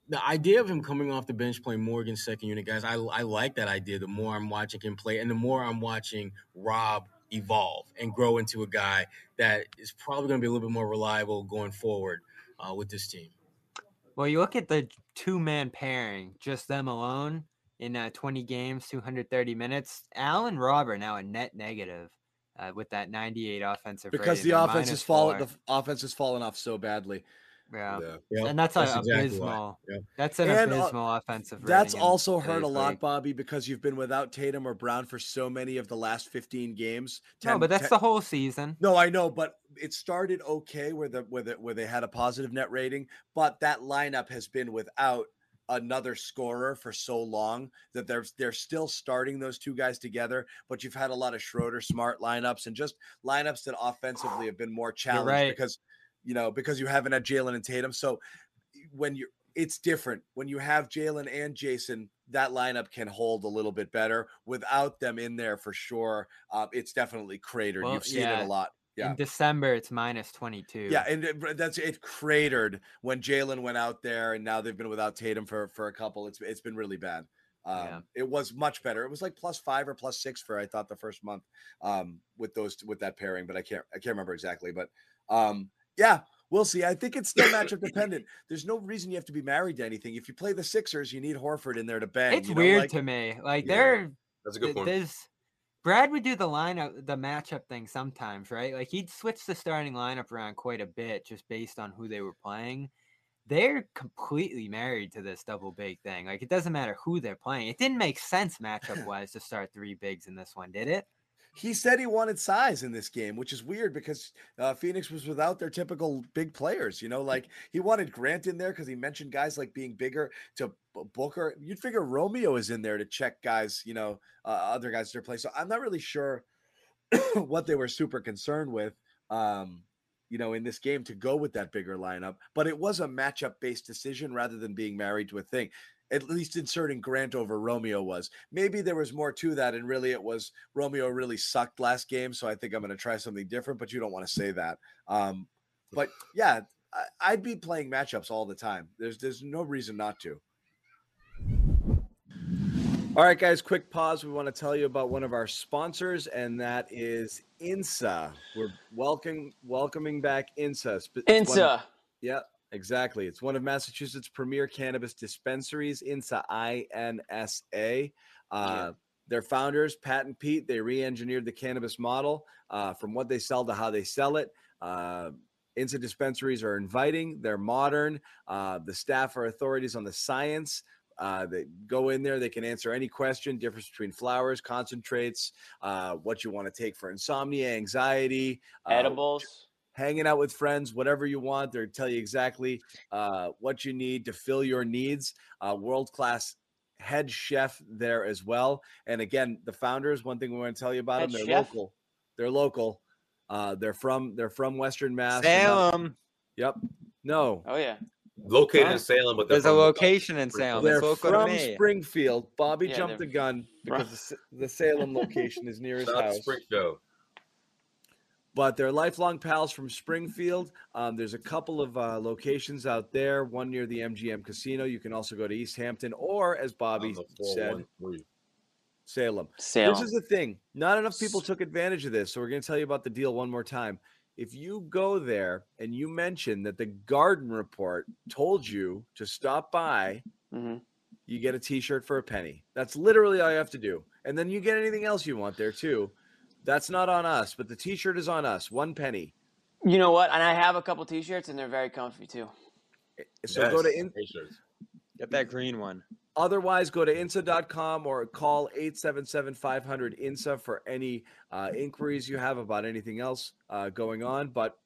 the idea of him coming off the bench playing Morgan second unit guys, I, I like that idea. The more I'm watching him play, and the more I'm watching Rob evolve and grow into a guy that is probably going to be a little bit more reliable going forward uh, with this team. Well, you look at the two man pairing, just them alone. in uh, 20 games, 230 minutes. Allen Robert now a net negative uh, with that 98 offensive because rating. the offense has fallen. The offense has fallen off so badly. Yeah. Yeah. Yeah, and that's, that's a exactly why. abysmal. Yeah. That's an And, uh, abysmal offensive. That's also hurt a lot, league. Bobby, because you've been without Tatum or Brown for so many of the last 15 games. No, but that's 10 the whole season. No, I know, but it started okay where the where the, where they had a positive net rating, but that lineup has been without another scorer for so long that they're they're still starting those two guys together. But you've had a lot of Schroeder smart lineups and just lineups that offensively have been more challenged right. because you know because you haven't had Jalen and Tatum. So when you're, it's different when you have Jalen and Jason. That lineup can hold a little bit better without them in there for sure. Uh, it's definitely cratered. Well, You've seen yeah. it a lot. Yeah. In December, it's minus 22. Yeah, and it, that's it cratered when Jalen went out there, and now they've been without Tatum for for a couple. It's it's been really bad. Um, Yeah. It was much better. It was like plus five or plus six for I thought the first month um, with those with that pairing, but I can't I can't remember exactly. But um, yeah, we'll see. I think it's still matchup dependent. There's no reason you have to be married to anything. If you play the Sixers, you need Horford in there to bang. it's you know, weird like- to me. Like Yeah, they're That's a good point. there's Brad would do the lineup, the matchup thing sometimes, right? Like he'd switch the starting lineup around quite a bit just based on who they were playing. They're completely married to this double big thing. Like it doesn't matter who they're playing. It didn't make sense [LAUGHS] matchup wise to start three bigs in this one, did it? He said he wanted size in this game, which is weird because uh, Phoenix was without their typical big players. You know, like he wanted Grant in there because he mentioned guys like being bigger to Booker. You'd figure Romeo is in there to check guys, you know, uh, other guys to play. So I'm not really sure [CLEARS THROAT] what they were super concerned with, um, you know, in this game to go with that bigger lineup. But it was a matchup based decision rather than being married to a thing. At least inserting Grant over Romeo was. Maybe there was more to that, and really it was Romeo really sucked last game. So I think I'm going to try something different, but you don't want to say that. Um, but [SIGHS] yeah, I, I'd be playing matchups all the time. There's there's no reason not to. All right, guys, quick pause. We want to tell you about one of our sponsors, and that is INSA. We're welcome welcoming back INSA. It's one of- Insa. yeah, exactly. It's one of Massachusetts' premier cannabis dispensaries, INSA, I N S A. Uh, Their founders, Pat and Pete, they re engineered the cannabis model uh, from what they sell to how they sell it. Uh, INSA dispensaries are inviting, they're modern. Uh, the staff are authorities on the science. Uh, they go in there, they can answer any question, difference between flowers, concentrates, uh, what you want to take for insomnia, anxiety, uh, Edibles. Hanging out with friends, whatever you want. They'll tell you exactly uh, what you need to fill your needs. Uh, World class head chef there as well. And again, the founders. One thing we want to tell you about Head them: they're chef? local. They're local. Uh, they're from they're from Western Mass. Salem. Yep. No, Oh yeah. Located Huh? in Salem, but There's a location in Salem. they're It's local from to me. Springfield. Bobby Yeah, jumped the gun because the, the Salem location is near his Shout out to house. Springfield. But they're lifelong pals from Springfield. Um, there's a couple of uh, locations out there, one near the MGM Casino. You can also go to Easthampton or, as Bobby said, Salem. Salem. This is the thing. Not enough people took advantage of this. So we're going to tell you about the deal one more time. If you go there and you mention that the Garden Report told you to stop by, Mhm. you get a t-shirt for a penny. That's literally all you have to do. And then you get anything else you want there too. That's not on us, but the t-shirt is on us. One penny. You know what? And I have a couple T-shirts, and they're very comfy too. So go to in, T-shirts. Get that green one. Otherwise, go to insa.com or call 877 500 INSA for any uh, inquiries you have about anything else uh, going on. But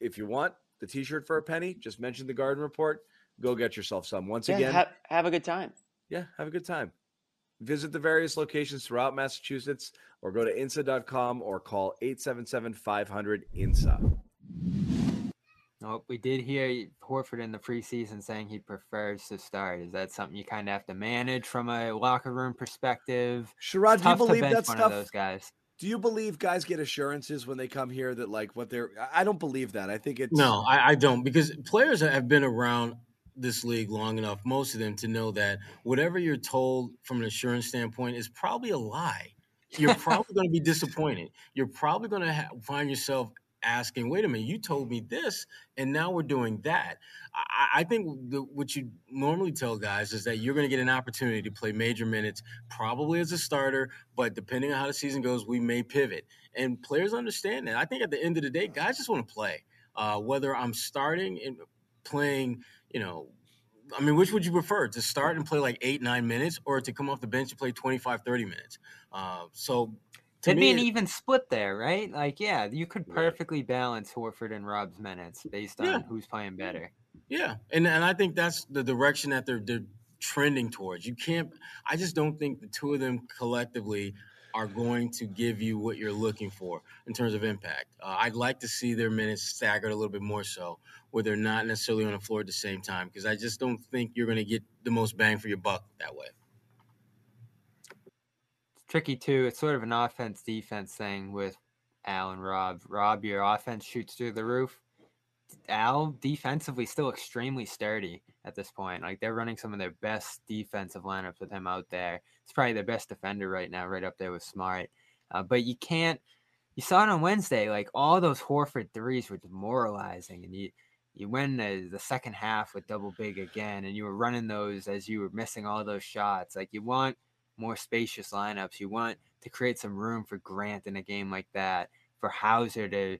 if you want the t shirt for a penny, just mention the garden report. Go get yourself some. Once Yeah, again, have, have a good time. yeah, have a good time. Visit the various locations throughout Massachusetts or go to insa.com or call 877 500 INSA. Oh, we did hear Horford in the preseason saying he prefers to start. Is that something you kind of have to manage from a locker room perspective? Sherrod, do you believe that stuff? those guys. Do you believe guys get assurances when they come here that like what they're? I- I don't believe that. I think it's No, I, I don't because players have been around this league long enough, most of them, to know that whatever you're told from an insurance standpoint is probably a lie. You're probably going to be disappointed. You're probably going to ha- find yourself asking, wait a minute, you told me this, and now we're doing that. I, I think the, what you normally tell guys is that you're going to get an opportunity to play major minutes, probably as a starter, but depending on how the season goes, we may pivot. And players understand that. I think at the end of the day, guys just want to play. Uh, whether I'm starting and playing, you know, I mean, which would you prefer to start and play like eight, nine minutes or to come off the bench and play 25, 30 minutes? Uh, so to It'd me, be an even split there, right? Like, yeah, you could perfectly balance Horford and Rob's minutes based on Yeah. who's playing better. Yeah, and and I think that's the direction that they're they're trending towards. You can't. I just don't think the two of them collectively are going to give you what you're looking for in terms of impact. Uh, I'd like to see their minutes staggered a little bit more so, where they're not necessarily on the floor at the same time, because I just don't think you're going to get the most bang for your buck that way. It's tricky too. It's sort of an offense defense thing with Al and Rob. Rob, your offense shoots through the roof. Al defensively still extremely sturdy at this point. Like they're running some of their best defensive lineups with him out there. It's probably their best defender right now, right up there with Smart. Uh, but you can't. You saw it on Wednesday. Like all those Horford threes were demoralizing, and you you win the, the second half with double big again, and you were running those as you were missing all those shots. Like you want more spacious lineups. You want to create some room for Grant in a game like that, for Hauser to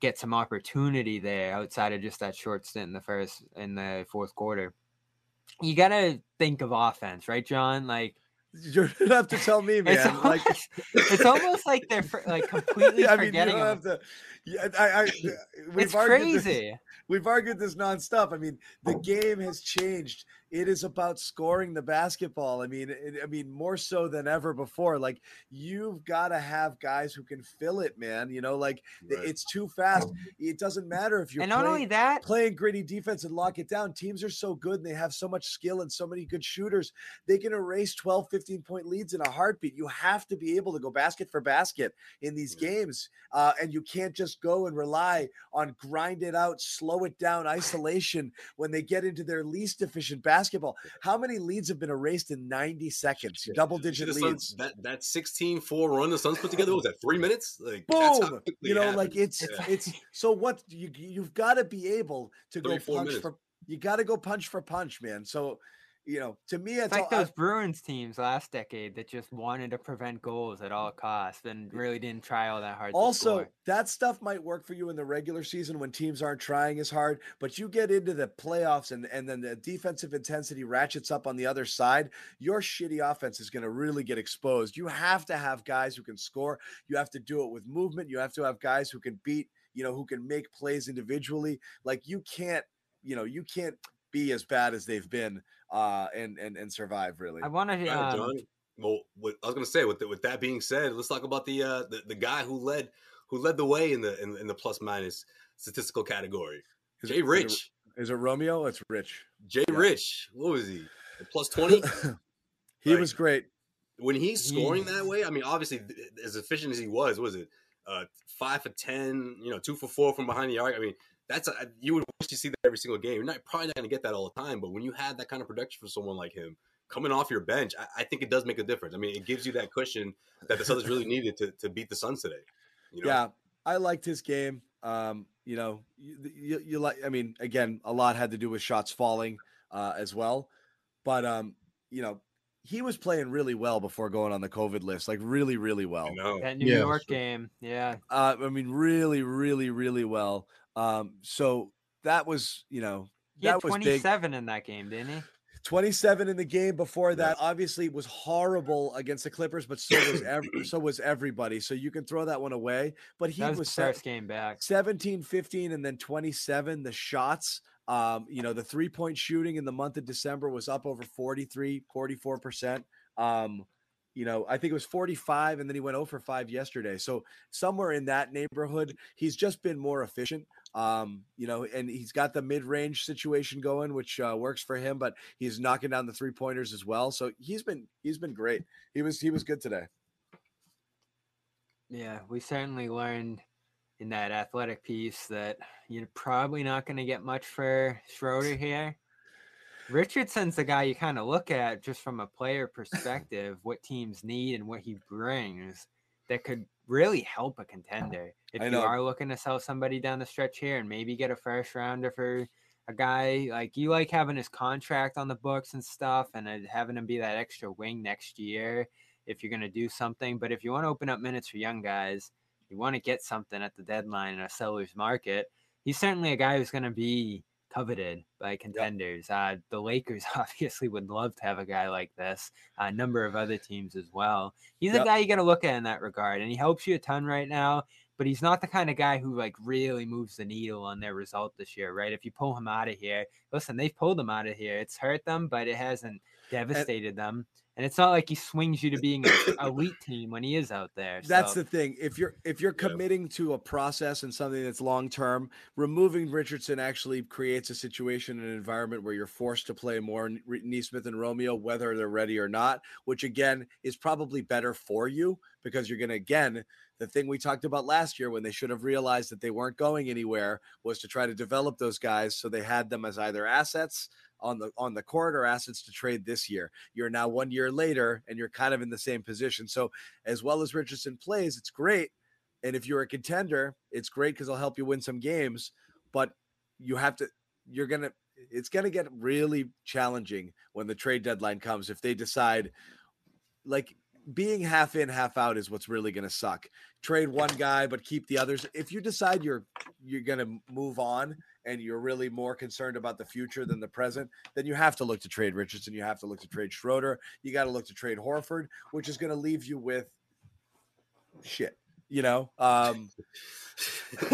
get some opportunity there outside of just that short stint in the first in the fourth quarter. You gotta think of offense, right, John? Like You don't have to tell me, [LAUGHS] man. it's like almost, [LAUGHS] it's almost like they're for, like completely [LAUGHS] I mean, you don't of- have to. Yeah, I, I, we've it's argued this- crazy. we've argued this nonstop. I mean, the game has changed. It is about scoring the basketball. I mean, it, I mean more so than ever before. Like you've got to have guys who can fill it, man. You know, like th- it's too fast. It doesn't matter if you're And not playing, only that- playing gritty defense and lock it down. Teams are so good and they have so much skill and so many good shooters. They can erase 12, 15 point leads in a heartbeat. You have to be able to go basket for basket in these games. Uh, and you can't just go and rely on grind it out, slow it down, isolation when they get into their least efficient basketball. How many leads have been erased in 90 seconds? Double digit leads. Suns, that that 16-4 run the Suns put together was that three minutes? Like Boom! You know, happened. like it's Yeah. it's so what you you've got to be able to go punch minutes. for you got to go punch for punch, man. So you know, to me, It's like all, I- those Bruins teams last decade that just wanted to prevent goals at all costs and really didn't try all that hard. also that stuff might work for you in the regular season when teams aren't trying as hard but you get into the playoffs and and then the defensive intensity ratchets up on the other side your shitty offense is going to really get exposed. You have to have guys who can score. You have to do it with movement. You have to have guys who can beat you know who can make plays individually. Like you can't you know you can't be as bad as they've been uh and and and survive really I want to. All right, Um, John. Well, what, I was gonna say with the, with that being said, let's talk about the uh the, the guy who led who led the way in the in, in the plus minus statistical category. Is Jay it- Rich. is it romeo it's rich Jay Rich. What was he? A Plus [LAUGHS] twenty. he Like, was great when he's scoring He- that way. I mean, obviously, th- as efficient as he was, was it uh five for ten? You know, two for four from behind the arc. I mean, that's a, you would wish to see that every single game. You're not probably not going to get that all the time, but when you have that kind of production for someone like him coming off your bench, I, I think it does make a difference. I mean, it gives you that cushion that the Celtics really [LAUGHS] needed to, to beat the Suns today. You know? Yeah, I liked his game. Um, you know, you, you, you like. I mean, again, a lot had to do with shots falling uh, as well, but um, you know, he was playing really well before going on the COVID list, like really, really well. That New Yeah. York game, yeah. Uh, I mean, really, really, really well. Um, so that was, you know, He that was 27 in that game, didn't he? 27 in the game before that obviously was horrible against the Clippers, but so was so was everybody. So you can throw that one away. But he That was was the se- first game back. 17, 15, and then 27. The shots, um, you know, the three point shooting in the month of December was up over 43, 44%. Um, you know, I think it was 45, and then he went 0 for 5 yesterday. So somewhere in that neighborhood, he's just been more efficient. Um, you know, and he's got the mid-range situation going, which uh, works for him, but he's knocking down the three pointers as well. So he's been he's been great. He was he was good today. Yeah, we certainly learned in that athletic piece that you're probably not going to get much for Schroeder [LAUGHS] here. Richardson's the guy you kind of look at just from a player [LAUGHS] perspective, what teams need and what he brings. that could really help a contender. If you are looking to sell somebody down the stretch here and maybe get a first rounder for a guy like you like having his contract on the books and stuff and uh, having him be that extra wing next year if you're going to do something. But if you want to open up minutes for young guys, you want to get something at the deadline in a seller's market, he's certainly a guy who's going to be coveted by contenders. Uh, the Lakers [LAUGHS] obviously would love to have a guy like this, a number of other teams as well. He's a guy you got to look at in that regard, and he helps you a ton right now. But he's not the kind of guy who like really moves the needle on their result this year, right? If you pull him out of here, listen, they've pulled him out of here. It's hurt them, but it hasn't devastated them. And it's not like he swings you to being an [COUGHS] elite team when he is out there. That's the thing. If you're if you're committing to a process and something that's long term, removing Richardson actually creates a situation, an environment where you're forced to play more Nesmith and Romeo, whether they're ready or not. Which again is probably better for you because you're going to again the thing we talked about last year when they should have realized that they weren't going anywhere was to try to develop those guys so they had them as either assets on the on the court or assets to trade this year. You're now one year later and you're kind of in the same position. So as well as Richardson plays, it's great. And if you're a contender, it's great because it'll help you win some games. But you have to, you're gonna, it's gonna get really challenging when the trade deadline comes if they decide, like being half in, half out is what's really gonna suck. Trade one guy but keep the others. If you decide you're you're gonna move on and you're really more concerned about the future than the present, then you have to look to trade Richardson. You have to look to trade Schroeder. You got to look to trade Horford, which is going to leave you with shit. You know, um, [LAUGHS]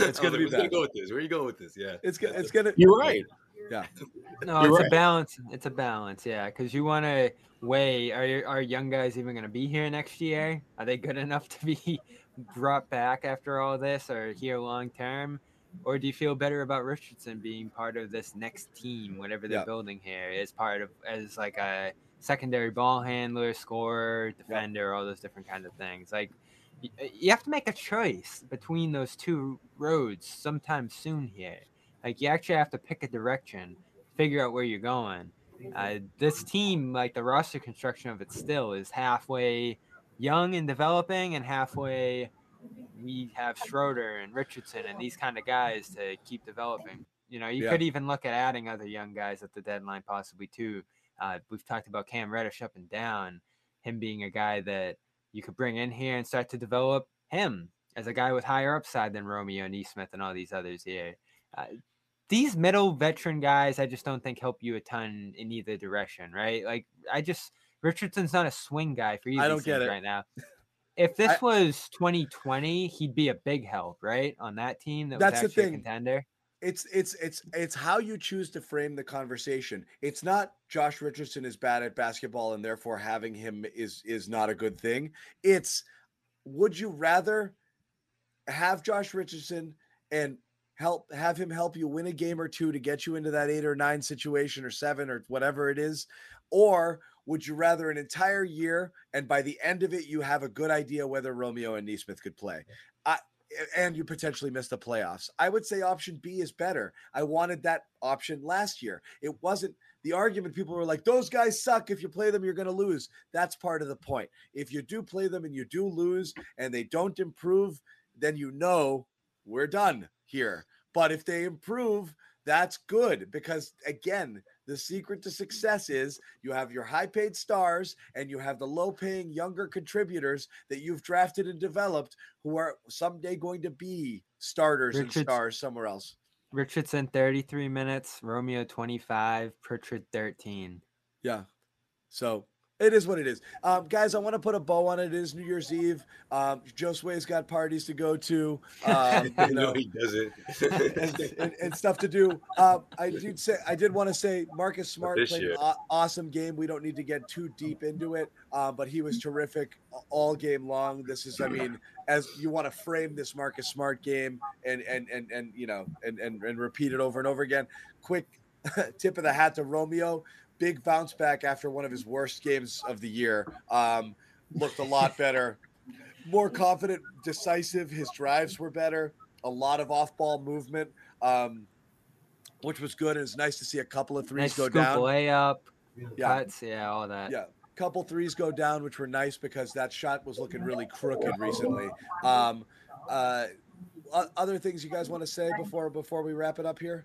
It's gonna be Where's gonna bad. go with this? Where are you going with this? Yeah, it's go- it's gonna. You're right. Yeah, No, You're it's right. a balance. It's a balance, yeah. Because you want to weigh: are your- are young guys even going to be here next year? Are they good [LAUGHS] enough to be brought back after all this, or here long term? Or do you feel better about Richardson being part of this next team, whatever they're Yeah. building here, as part of as like a secondary ball handler, scorer, defender, all those different kinds of things? Like you have to make a choice between those two roads sometime soon here. Like you actually have to pick a direction, figure out where you're going. Uh, this team, like the roster construction of it, still is halfway young and developing, and halfway we have Schroeder and Richardson and these kind of guys to keep developing. You know, you Yeah. could even look at adding other young guys at the deadline, possibly too. Uh, we've talked about Cam Reddish up and down, him being a guy that you could bring in here and start to develop him as a guy with higher upside than Romeo and Smith and all these others here. Uh, these middle veteran guys, I just don't think help you a ton in either direction, right? Like, I just Richardson's not a swing guy for you I don't get it. right now. [LAUGHS] If this I- was 2020, he'd be a big help, right, on that team that That's the was actually thing. a contender. it's it's it's it's how you choose to frame the conversation. It's not Josh Richardson is bad at basketball and therefore having him is is not a good thing. It's would you rather have Josh Richardson and help have him help you win a game or two to get you into that 8 or 9 situation or 7 or whatever it is or would you rather an entire year and by the end of it you have a good idea whether Romeo and Nesmith could play? I and you potentially miss the playoffs. I would say option B is better. I wanted that option last year. It wasn't the argument. People were like, those guys suck. If you play them, you're going to lose. That's part of the point. If you do play them and you do lose and they don't improve, then you know we're done here. But if they improve, that's good because, again, the secret to success is you have your high paid stars and you have the low paying younger contributors that you've drafted and developed who are someday going to be starters and stars somewhere else. Richardson 33 minutes, Romeo 25, Pritchard 13. Yeah. So it is what it is. Um, guys, I want to put a bow on it. It is New Year's Eve. Um, Josue's got parties to go to. Um, [LAUGHS] you no, he doesn't. and, and, and stuff to do. Um, I [LAUGHS] did say I did want to say Marcus Smart played an year. awesome game. We don't need to get too deep into it, uh, but he was terrific all game long. This is, I [CLEARS THROAT] mean, as you want to frame this Marcus Smart game and and and and you know and and, and repeat it over and over again. Quick [LAUGHS] tip of the hat to Romeo. Big bounce back after one of his worst games of the year. Um, looked a lot [LAUGHS] better, more confident, decisive. His drives were better. A lot of off-ball movement, um, which was good. And it's nice to see a couple of threes Nice go down. layup, Yeah. cuts, yeah, all that. Yeah, couple threes go down, which were nice because that shot was looking really crooked recently. Um, uh, other things you guys want to say before before we wrap it up here?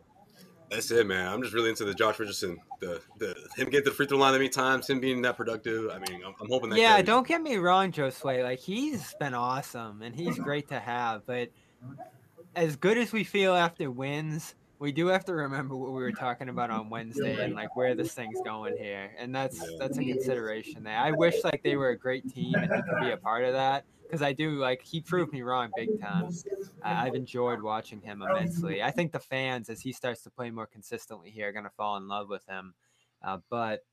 That's it, man. I'm just really into the Josh Richardson, the the him getting the free throw line that many times, him being that productive. I mean, I'm, I'm hoping that. Yeah, carries. don't get me wrong, Josue. Like he's been awesome and he's great to have, but as good as we feel after wins, we do have to remember what we were talking about on Wednesday and like where this thing's going here, and that's that's a consideration there. I wish like they were a great team and he could be a part of that because I do like he proved me wrong big time. I- I've enjoyed watching him immensely. I think the fans, as he starts to play more consistently here, are gonna fall in love with him. Uh, but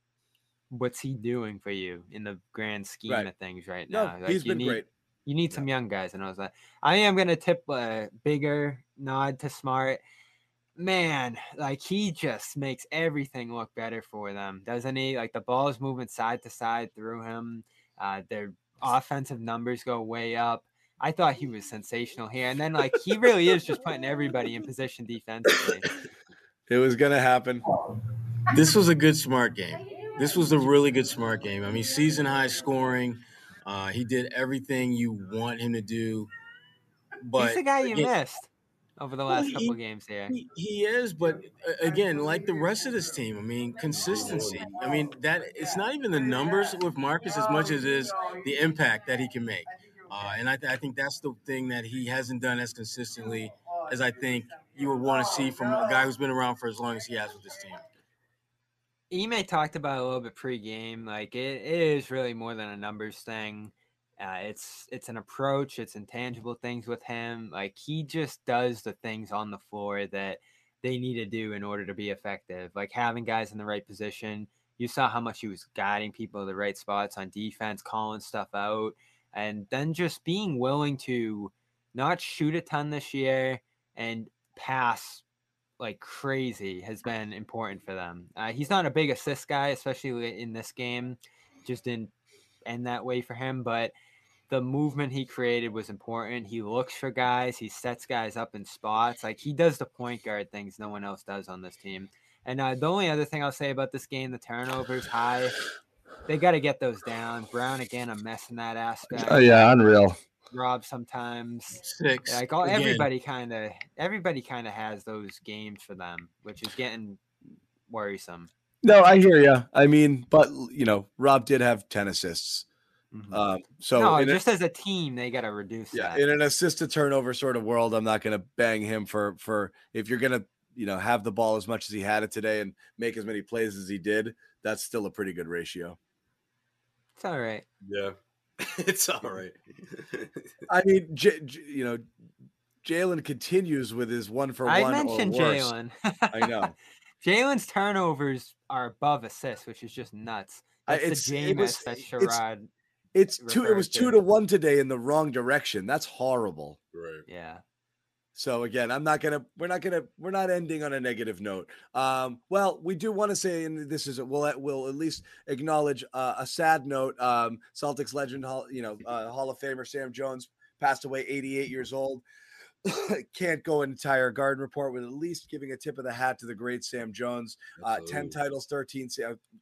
what's he doing for you in the grand scheme Right. of things right No, now? he's you been need, great. You need some young guys, and I was like, I am gonna tip a bigger nod to Smart. Man, like he just makes everything look better for them, doesn't he? Like the ball is moving side to side through him. Uh, their offensive numbers go way up. I thought he was sensational here, and then like he really is just putting everybody in position defensively. It was gonna happen. This was a good smart game. This was a really good smart game. I mean, season high scoring. Uh, he did everything you want him to do. But He's the guy you again- missed over the last couple games here. He, he is, but again, like the rest of this team, I mean, consistency. I mean, that it's not even the numbers with Marcus as much as it is the impact that he can make. Uh, and I, th- I think that's the thing that he hasn't done as consistently as I think you would want to see from a guy who's been around for as long as he has with this team. Ime talked about it a little bit pre-game. Like it, it is really more than a numbers thing. Uh, it's it's an approach. It's intangible things with him. Like he just does the things on the floor that they need to do in order to be effective. Like having guys in the right position. You saw how much he was guiding people to the right spots on defense, calling stuff out, and then just being willing to not shoot a ton this year and pass like crazy has been important for them. Uh, he's not a big assist guy, especially in this game. Just didn't end that way for him, but the movement he created was important. He looks for guys, he sets guys up in spots. Like he does the point guard things no one else does on this team. And uh, the only other thing I'll say about this game, the turnovers high. They got to get those down. Brown again, a mess in that aspect. Oh, yeah, unreal. Rob sometimes Six. like all again. everybody kind of everybody kind of has those games for them, which is getting worrisome. No, I hear you. I mean, but you know, Rob did have ten assists. Um, so no, in a- just as a team, they got to reduce yeah, that. in an assist to turnover sort of world, I'm not going to bang him for for if you're going to you know have the ball as much as he had it today and make as many plays as he did. That's still a pretty good ratio. It's all right. Yeah, [LAUGHS] it's all right. [LAUGHS] I mean, J- J- you know, Jalen continues with his one for I one. mentioned. Jalen. I know. [LAUGHS] Jalen's turnovers are above assists, which is just nuts. I- That's it's- the it was- Jameis that it's- Sherrod. It's two. It was referred two to one today in the wrong direction. That's horrible. Right. Yeah. So again, I'm not gonna. We're not gonna. We're not ending on a negative note. Um, well, we do want to say, and this is we'll we'll at least acknowledge uh, a sad note. Um, Celtics legend, Hall- you know, uh, Hall of Famer Sam Jones passed away, 88 years old. [COUGHS] Can't go an entire Garden Report with at least giving a tip of the hat to the great Sam Jones. Uh, 10 titles, 13,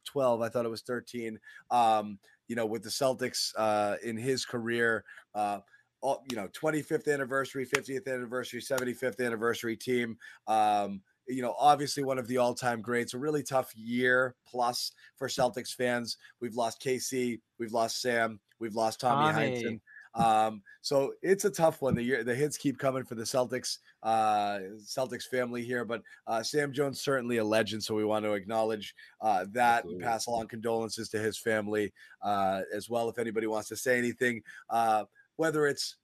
12. I thought it was 13. Um, you know, with the Celtics uh, in his career. Uh, all, you know 25th anniversary 50th anniversary 75th anniversary team um you know obviously one of the all-time greats a really tough year plus for celtics fans we've lost kc we've lost sam we've lost tommy, Tommy. Heinsohn. Um so it's a tough one the year the hits keep coming for the celtics uh celtics family here but uh sam jones certainly a legend so we want to acknowledge uh that and pass along condolences to his family uh as well if anybody wants to say anything uh whether it's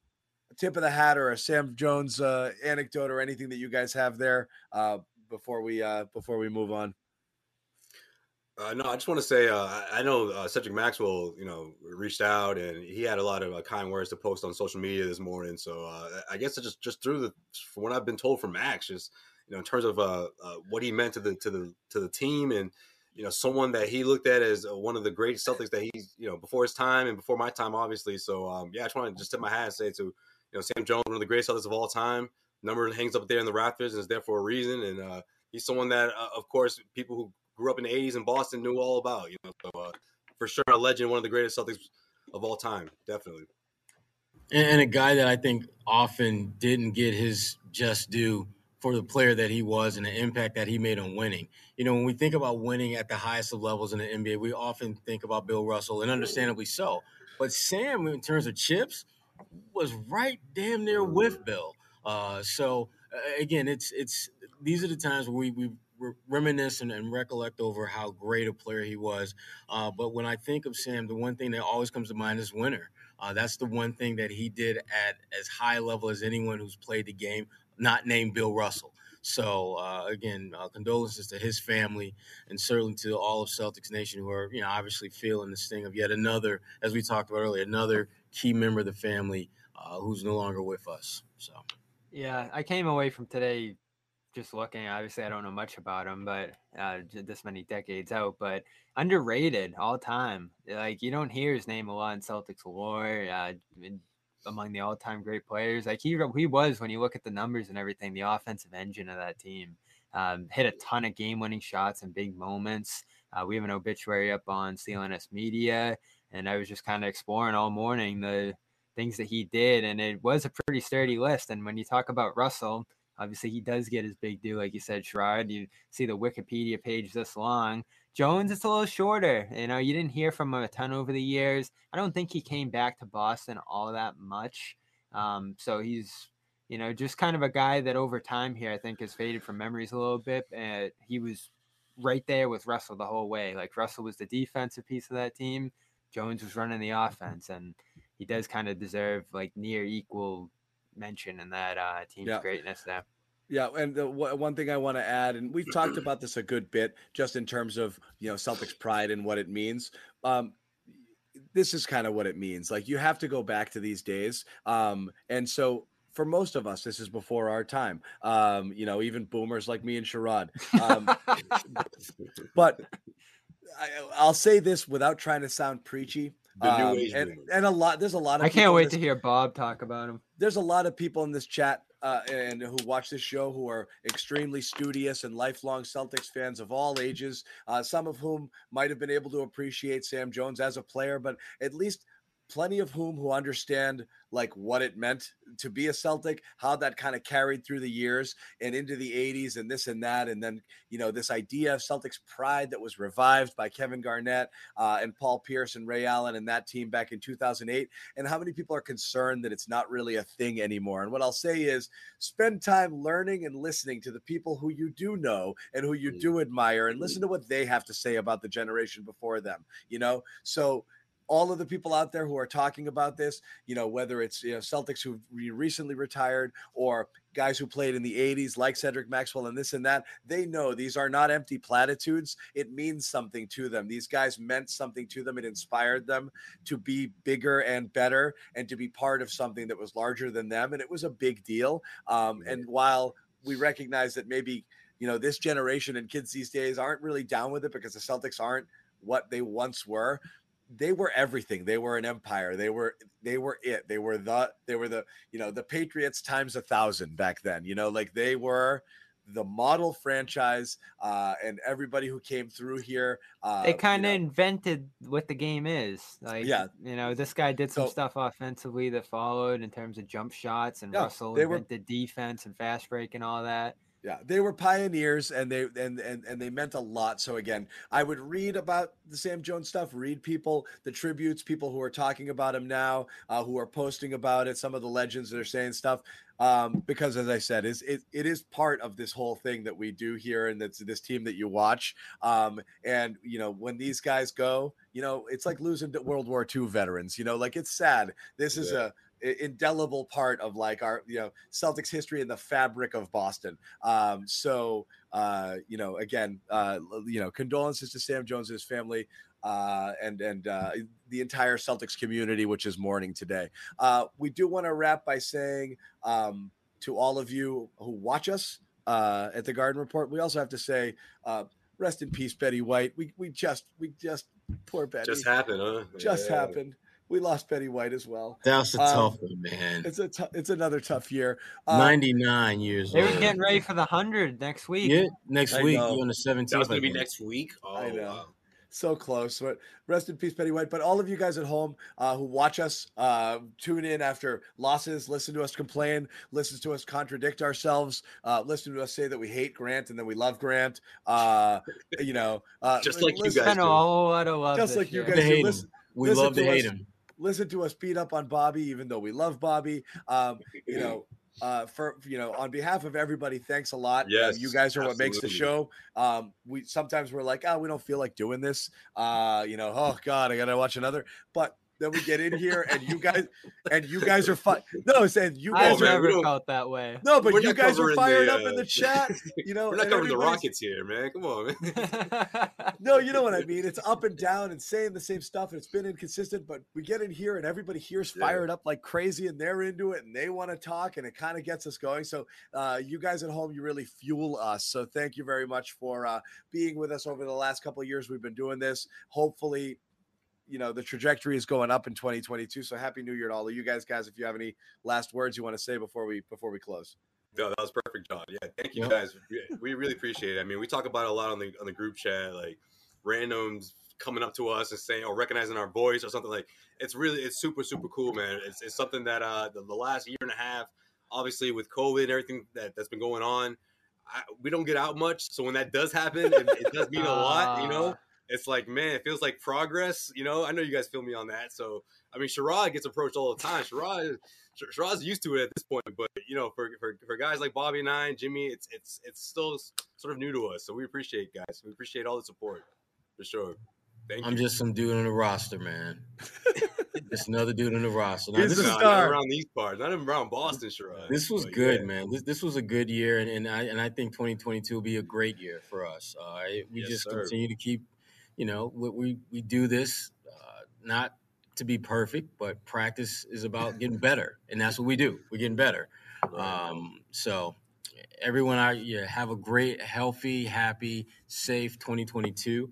a tip of the hat or a Sam Jones uh, anecdote or anything that you guys have there uh, before we uh, before we move on. Uh, no, I just want to say uh, I- know uh, Cedric Maxwell, you know, reached out and he had a lot of uh, kind words to post on social media this morning. So uh, I guess just just through the from what I've been told from Max, just you know, in terms of uh, uh, what he meant to the to the to the team and you know someone that he looked at as one of the great Celtics that he's you know before his time and before my time, obviously. So um, yeah, I just want to just tip my hat and say to you know Sam Jones, one of the greatest Celtics of all time. Number hangs up there in the rafters and is there for a reason. And he's someone that, uh, of course, people who grew up in the '80s in Boston knew all about. You know, so uh, for sure a legend, one of the greatest Celtics of all time, definitely. and, and a guy that I think often didn't get his just due for the player that he was and the impact that he made on winning. You know, when we think about winning at the highest of levels in the NBA, we often think about Bill Russell, and understandably so. But Sam, in terms of chips, was right damn near with Bill. Uh, so uh, again, it's it's these are the times where we we re- reminisce and, and recollect over how great a player he was. Uh, but when I think of Sam, the one thing that always comes to mind is winner. Uh, that's the one thing that he did at as high level as anyone who's played the game, not named Bill Russell. So uh, again, uh, condolences to his family and certainly to all of Celtics Nation who are, you know, obviously feeling the sting of yet another, as we talked about earlier, another key member of the family uh, who's no longer with us. So Yeah, I came away from today just looking. Obviously, I don't know much about him, but uh, this many decades out, but underrated all time. Like you don't hear his name a lot in Celtics lore. Uh, among the all-time great players, like he he was when you look at the numbers and everything, the offensive engine of that team. Um, hit a ton of game-winning shots in big moments. Uh, we have an obituary up on CLNS Media, and I was just kind of exploring all morning the things that he did, and it was a pretty sturdy list. And when you talk about Russell, obviously he does get his big due, like you said, Sherrod. You see the Wikipedia page this long. Jones, it's a little shorter. You know, you didn't hear from him a ton over the years. I don't think he came back to Boston all that much. Um, so he's, you know, just kind of a guy that over time here, I think, has faded from memories a little bit. And he was right there with Russell the whole way. Like Russell was the defensive piece of that team. Jones was running the offense, and he does kind of deserve like near equal mention in that uh, team's Yeah. greatness there. Yeah, and the w- one thing I want to add, and we've talked about this a good bit, just in terms of you know Celtics pride and what it means. Um, this is kind of what it means. Like you have to go back to these days, um, and so for most of us, this is before our time. Um, you know, even boomers like me and Sherrod. Um, [LAUGHS] but I, I'll say this without trying to sound preachy. The new um, age and, and a lot. There's a lot of. I can't wait this- to hear Bob talk about him. there's a lot of people in this chat uh, and who watch this show who are extremely studious and lifelong Celtics fans of all ages. Uh, some of whom might have been able to appreciate Sam Jones as a player, but at least plenty of whom who understand like what it meant to be a Celtic, how that kind of carried through the years and into the 80s and this and that. And then, you know, this idea of Celtics pride that was revived by Kevin Garnett uh, and Paul Pierce and Ray Allen and that team back in 2008. And how many people are concerned that it's not really a thing anymore. And what I'll say is spend time learning and listening to the people who you do know and who you do admire and listen to what they have to say about the generation before them, you know? So, all of the people out there who are talking about this, you know, whether it's you know Celtics who re- recently retired or guys who played in the 80s like Cedric Maxwell and this and that, they know these are not empty platitudes. It means something to them. These guys meant something to them. It inspired them to be bigger and better and to be part of something that was larger than them. And it was a big deal. Um, and while we recognize that maybe, you know, this generation and kids these days aren't really down with it because the Celtics aren't what they once were they were everything they were an empire they were they were it they were the they were the you know the patriots times a thousand back then you know like they were the model franchise uh and everybody who came through here uh they kind of know, invented what the game is. Like, Yeah. you know, this guy did some So- stuff offensively that followed in terms of jump shots, and Yeah, Russell they were- invented defense and fast break and all that. Yeah they were pioneers and they and, and and they meant a lot so again i would read about the sam jones stuff read people the tributes people who are talking about him now uh, who are posting about it some of the legends that are saying stuff um, because as i said is it, it is part of this whole thing that we do here and that's this team that you watch um, and you know when these guys go you know it's like losing to world war ii veterans you know like it's sad this is Yeah. a i- indelible part of like our you know Celtics history and the fabric of Boston. Um, so uh, you know, again, uh, you know, condolences to Sam Jones's family uh, and and uh, the entire Celtics community, which is mourning today. Uh, we do want to wrap by saying um, to all of you who watch us uh, at the Garden Report, we also have to say. Uh, Rest in peace, Betty White. We we just we just poor Betty. Just happened, huh? Just Yeah. happened. We lost Betty White as well. That was a Um, tough one, man. It's a it's another tough year. Um, 99 years They old. were getting ready for the hundred next week. Yeah, next I week know. on the 17th. That was gonna be next week. Oh, I know. wow. so close. But rest in peace, Betty White. But all of you guys at home uh, who watch us, uh, tune in after losses, listen to us complain, listen to us contradict ourselves, uh, listen to us say that we hate Grant and then we love Grant. Uh, you know, uh, Just like you listen- guys Spent a whole lot of love. just this like you guys To do. hate him. Listen, We listen love to to hate us. him. Listen to us beat up on Bobby, even though we love Bobby. Um, you know, [LAUGHS] uh, for you know, on behalf of everybody, thanks a lot. Um, Yes, you guys are what makes the show. Um, we sometimes we're like, oh, we don't feel like doing this. Uh, you know, oh God, I gotta watch another. But then we get in [LAUGHS] here, and you guys, and you guys are fun. No, saying you guys I've man, are. we felt that way. No, but We're you guys are fired the, up in uh, the chat. You [LAUGHS] know, We're not covering the Rockets here, man. Come on, man. [LAUGHS] No, you know what I mean. It's up and down and saying the same stuff, and it's been inconsistent. But we get in here, and everybody here's Yeah. fired up like crazy, and they're into it, and they want to talk, and it kind of gets us going. So, uh, you guys at home, you really fuel us. So, thank you very much for uh, being with us over the last couple of years. We've been doing this. Hopefully, you know the trajectory is going up in 2022. So, happy New Year to all of you guys, guys. If you have any last words you want to say before we before we close. No, that was perfect, John. Yeah, thank you Yep. guys. We, we really appreciate it. I mean, we talk about it a lot on the on the group chat, like randoms coming up to us and saying or recognizing our voice or something like. It's really it's super super cool, man. It's, it's something that uh the, the last year and a half, obviously with COVID and everything that that's been going on, I, we don't get out much. So when that does happen, it, it does mean a lot. You know. It's like man, it feels like progress. You know, I know you guys feel me on that. So I mean, Sherrod gets approached all the time. Sherrod, Sher- Sherrod's used to it at this point, but you know, for, for for guys like Bobby and I and Jimmy, it's it's it's still sort of new to us. So we appreciate guys. We appreciate all the support for sure. Thank you. I'm you. just some dude on the roster, man. [LAUGHS] just another dude on the roster. Now, this, is, Nah, star. not around these parts, not even around Boston, Sherrod. this was But good, yeah. man. This, this was a good year, and, and I and I think 2022 will be a great year for us. Uh, we Yes, just sir. continue to keep, you know, we we, we do this uh, not to be perfect, but practice is about [LAUGHS] getting better, and that's what we do. We're getting better. Um, so everyone out, yeah, have a great, healthy, happy, safe 2022,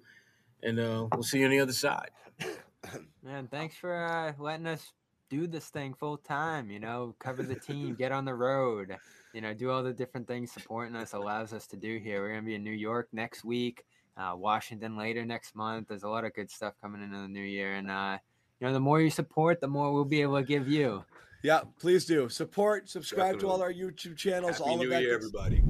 and uh, we'll see you on the other side. [COUGHS] Man, thanks for uh, letting us do this thing full time. You know, cover the team, [LAUGHS] get on the road. You know, do all the different things supporting us allows us to do here. We're gonna be in New York next week, uh, Washington later next month. There's a lot of good stuff coming into the new year, and uh, you know, the more you support, the more we'll be able to give you. Yeah, please do support, subscribe to all our YouTube channels, Happy all New of that. Year, good everybody.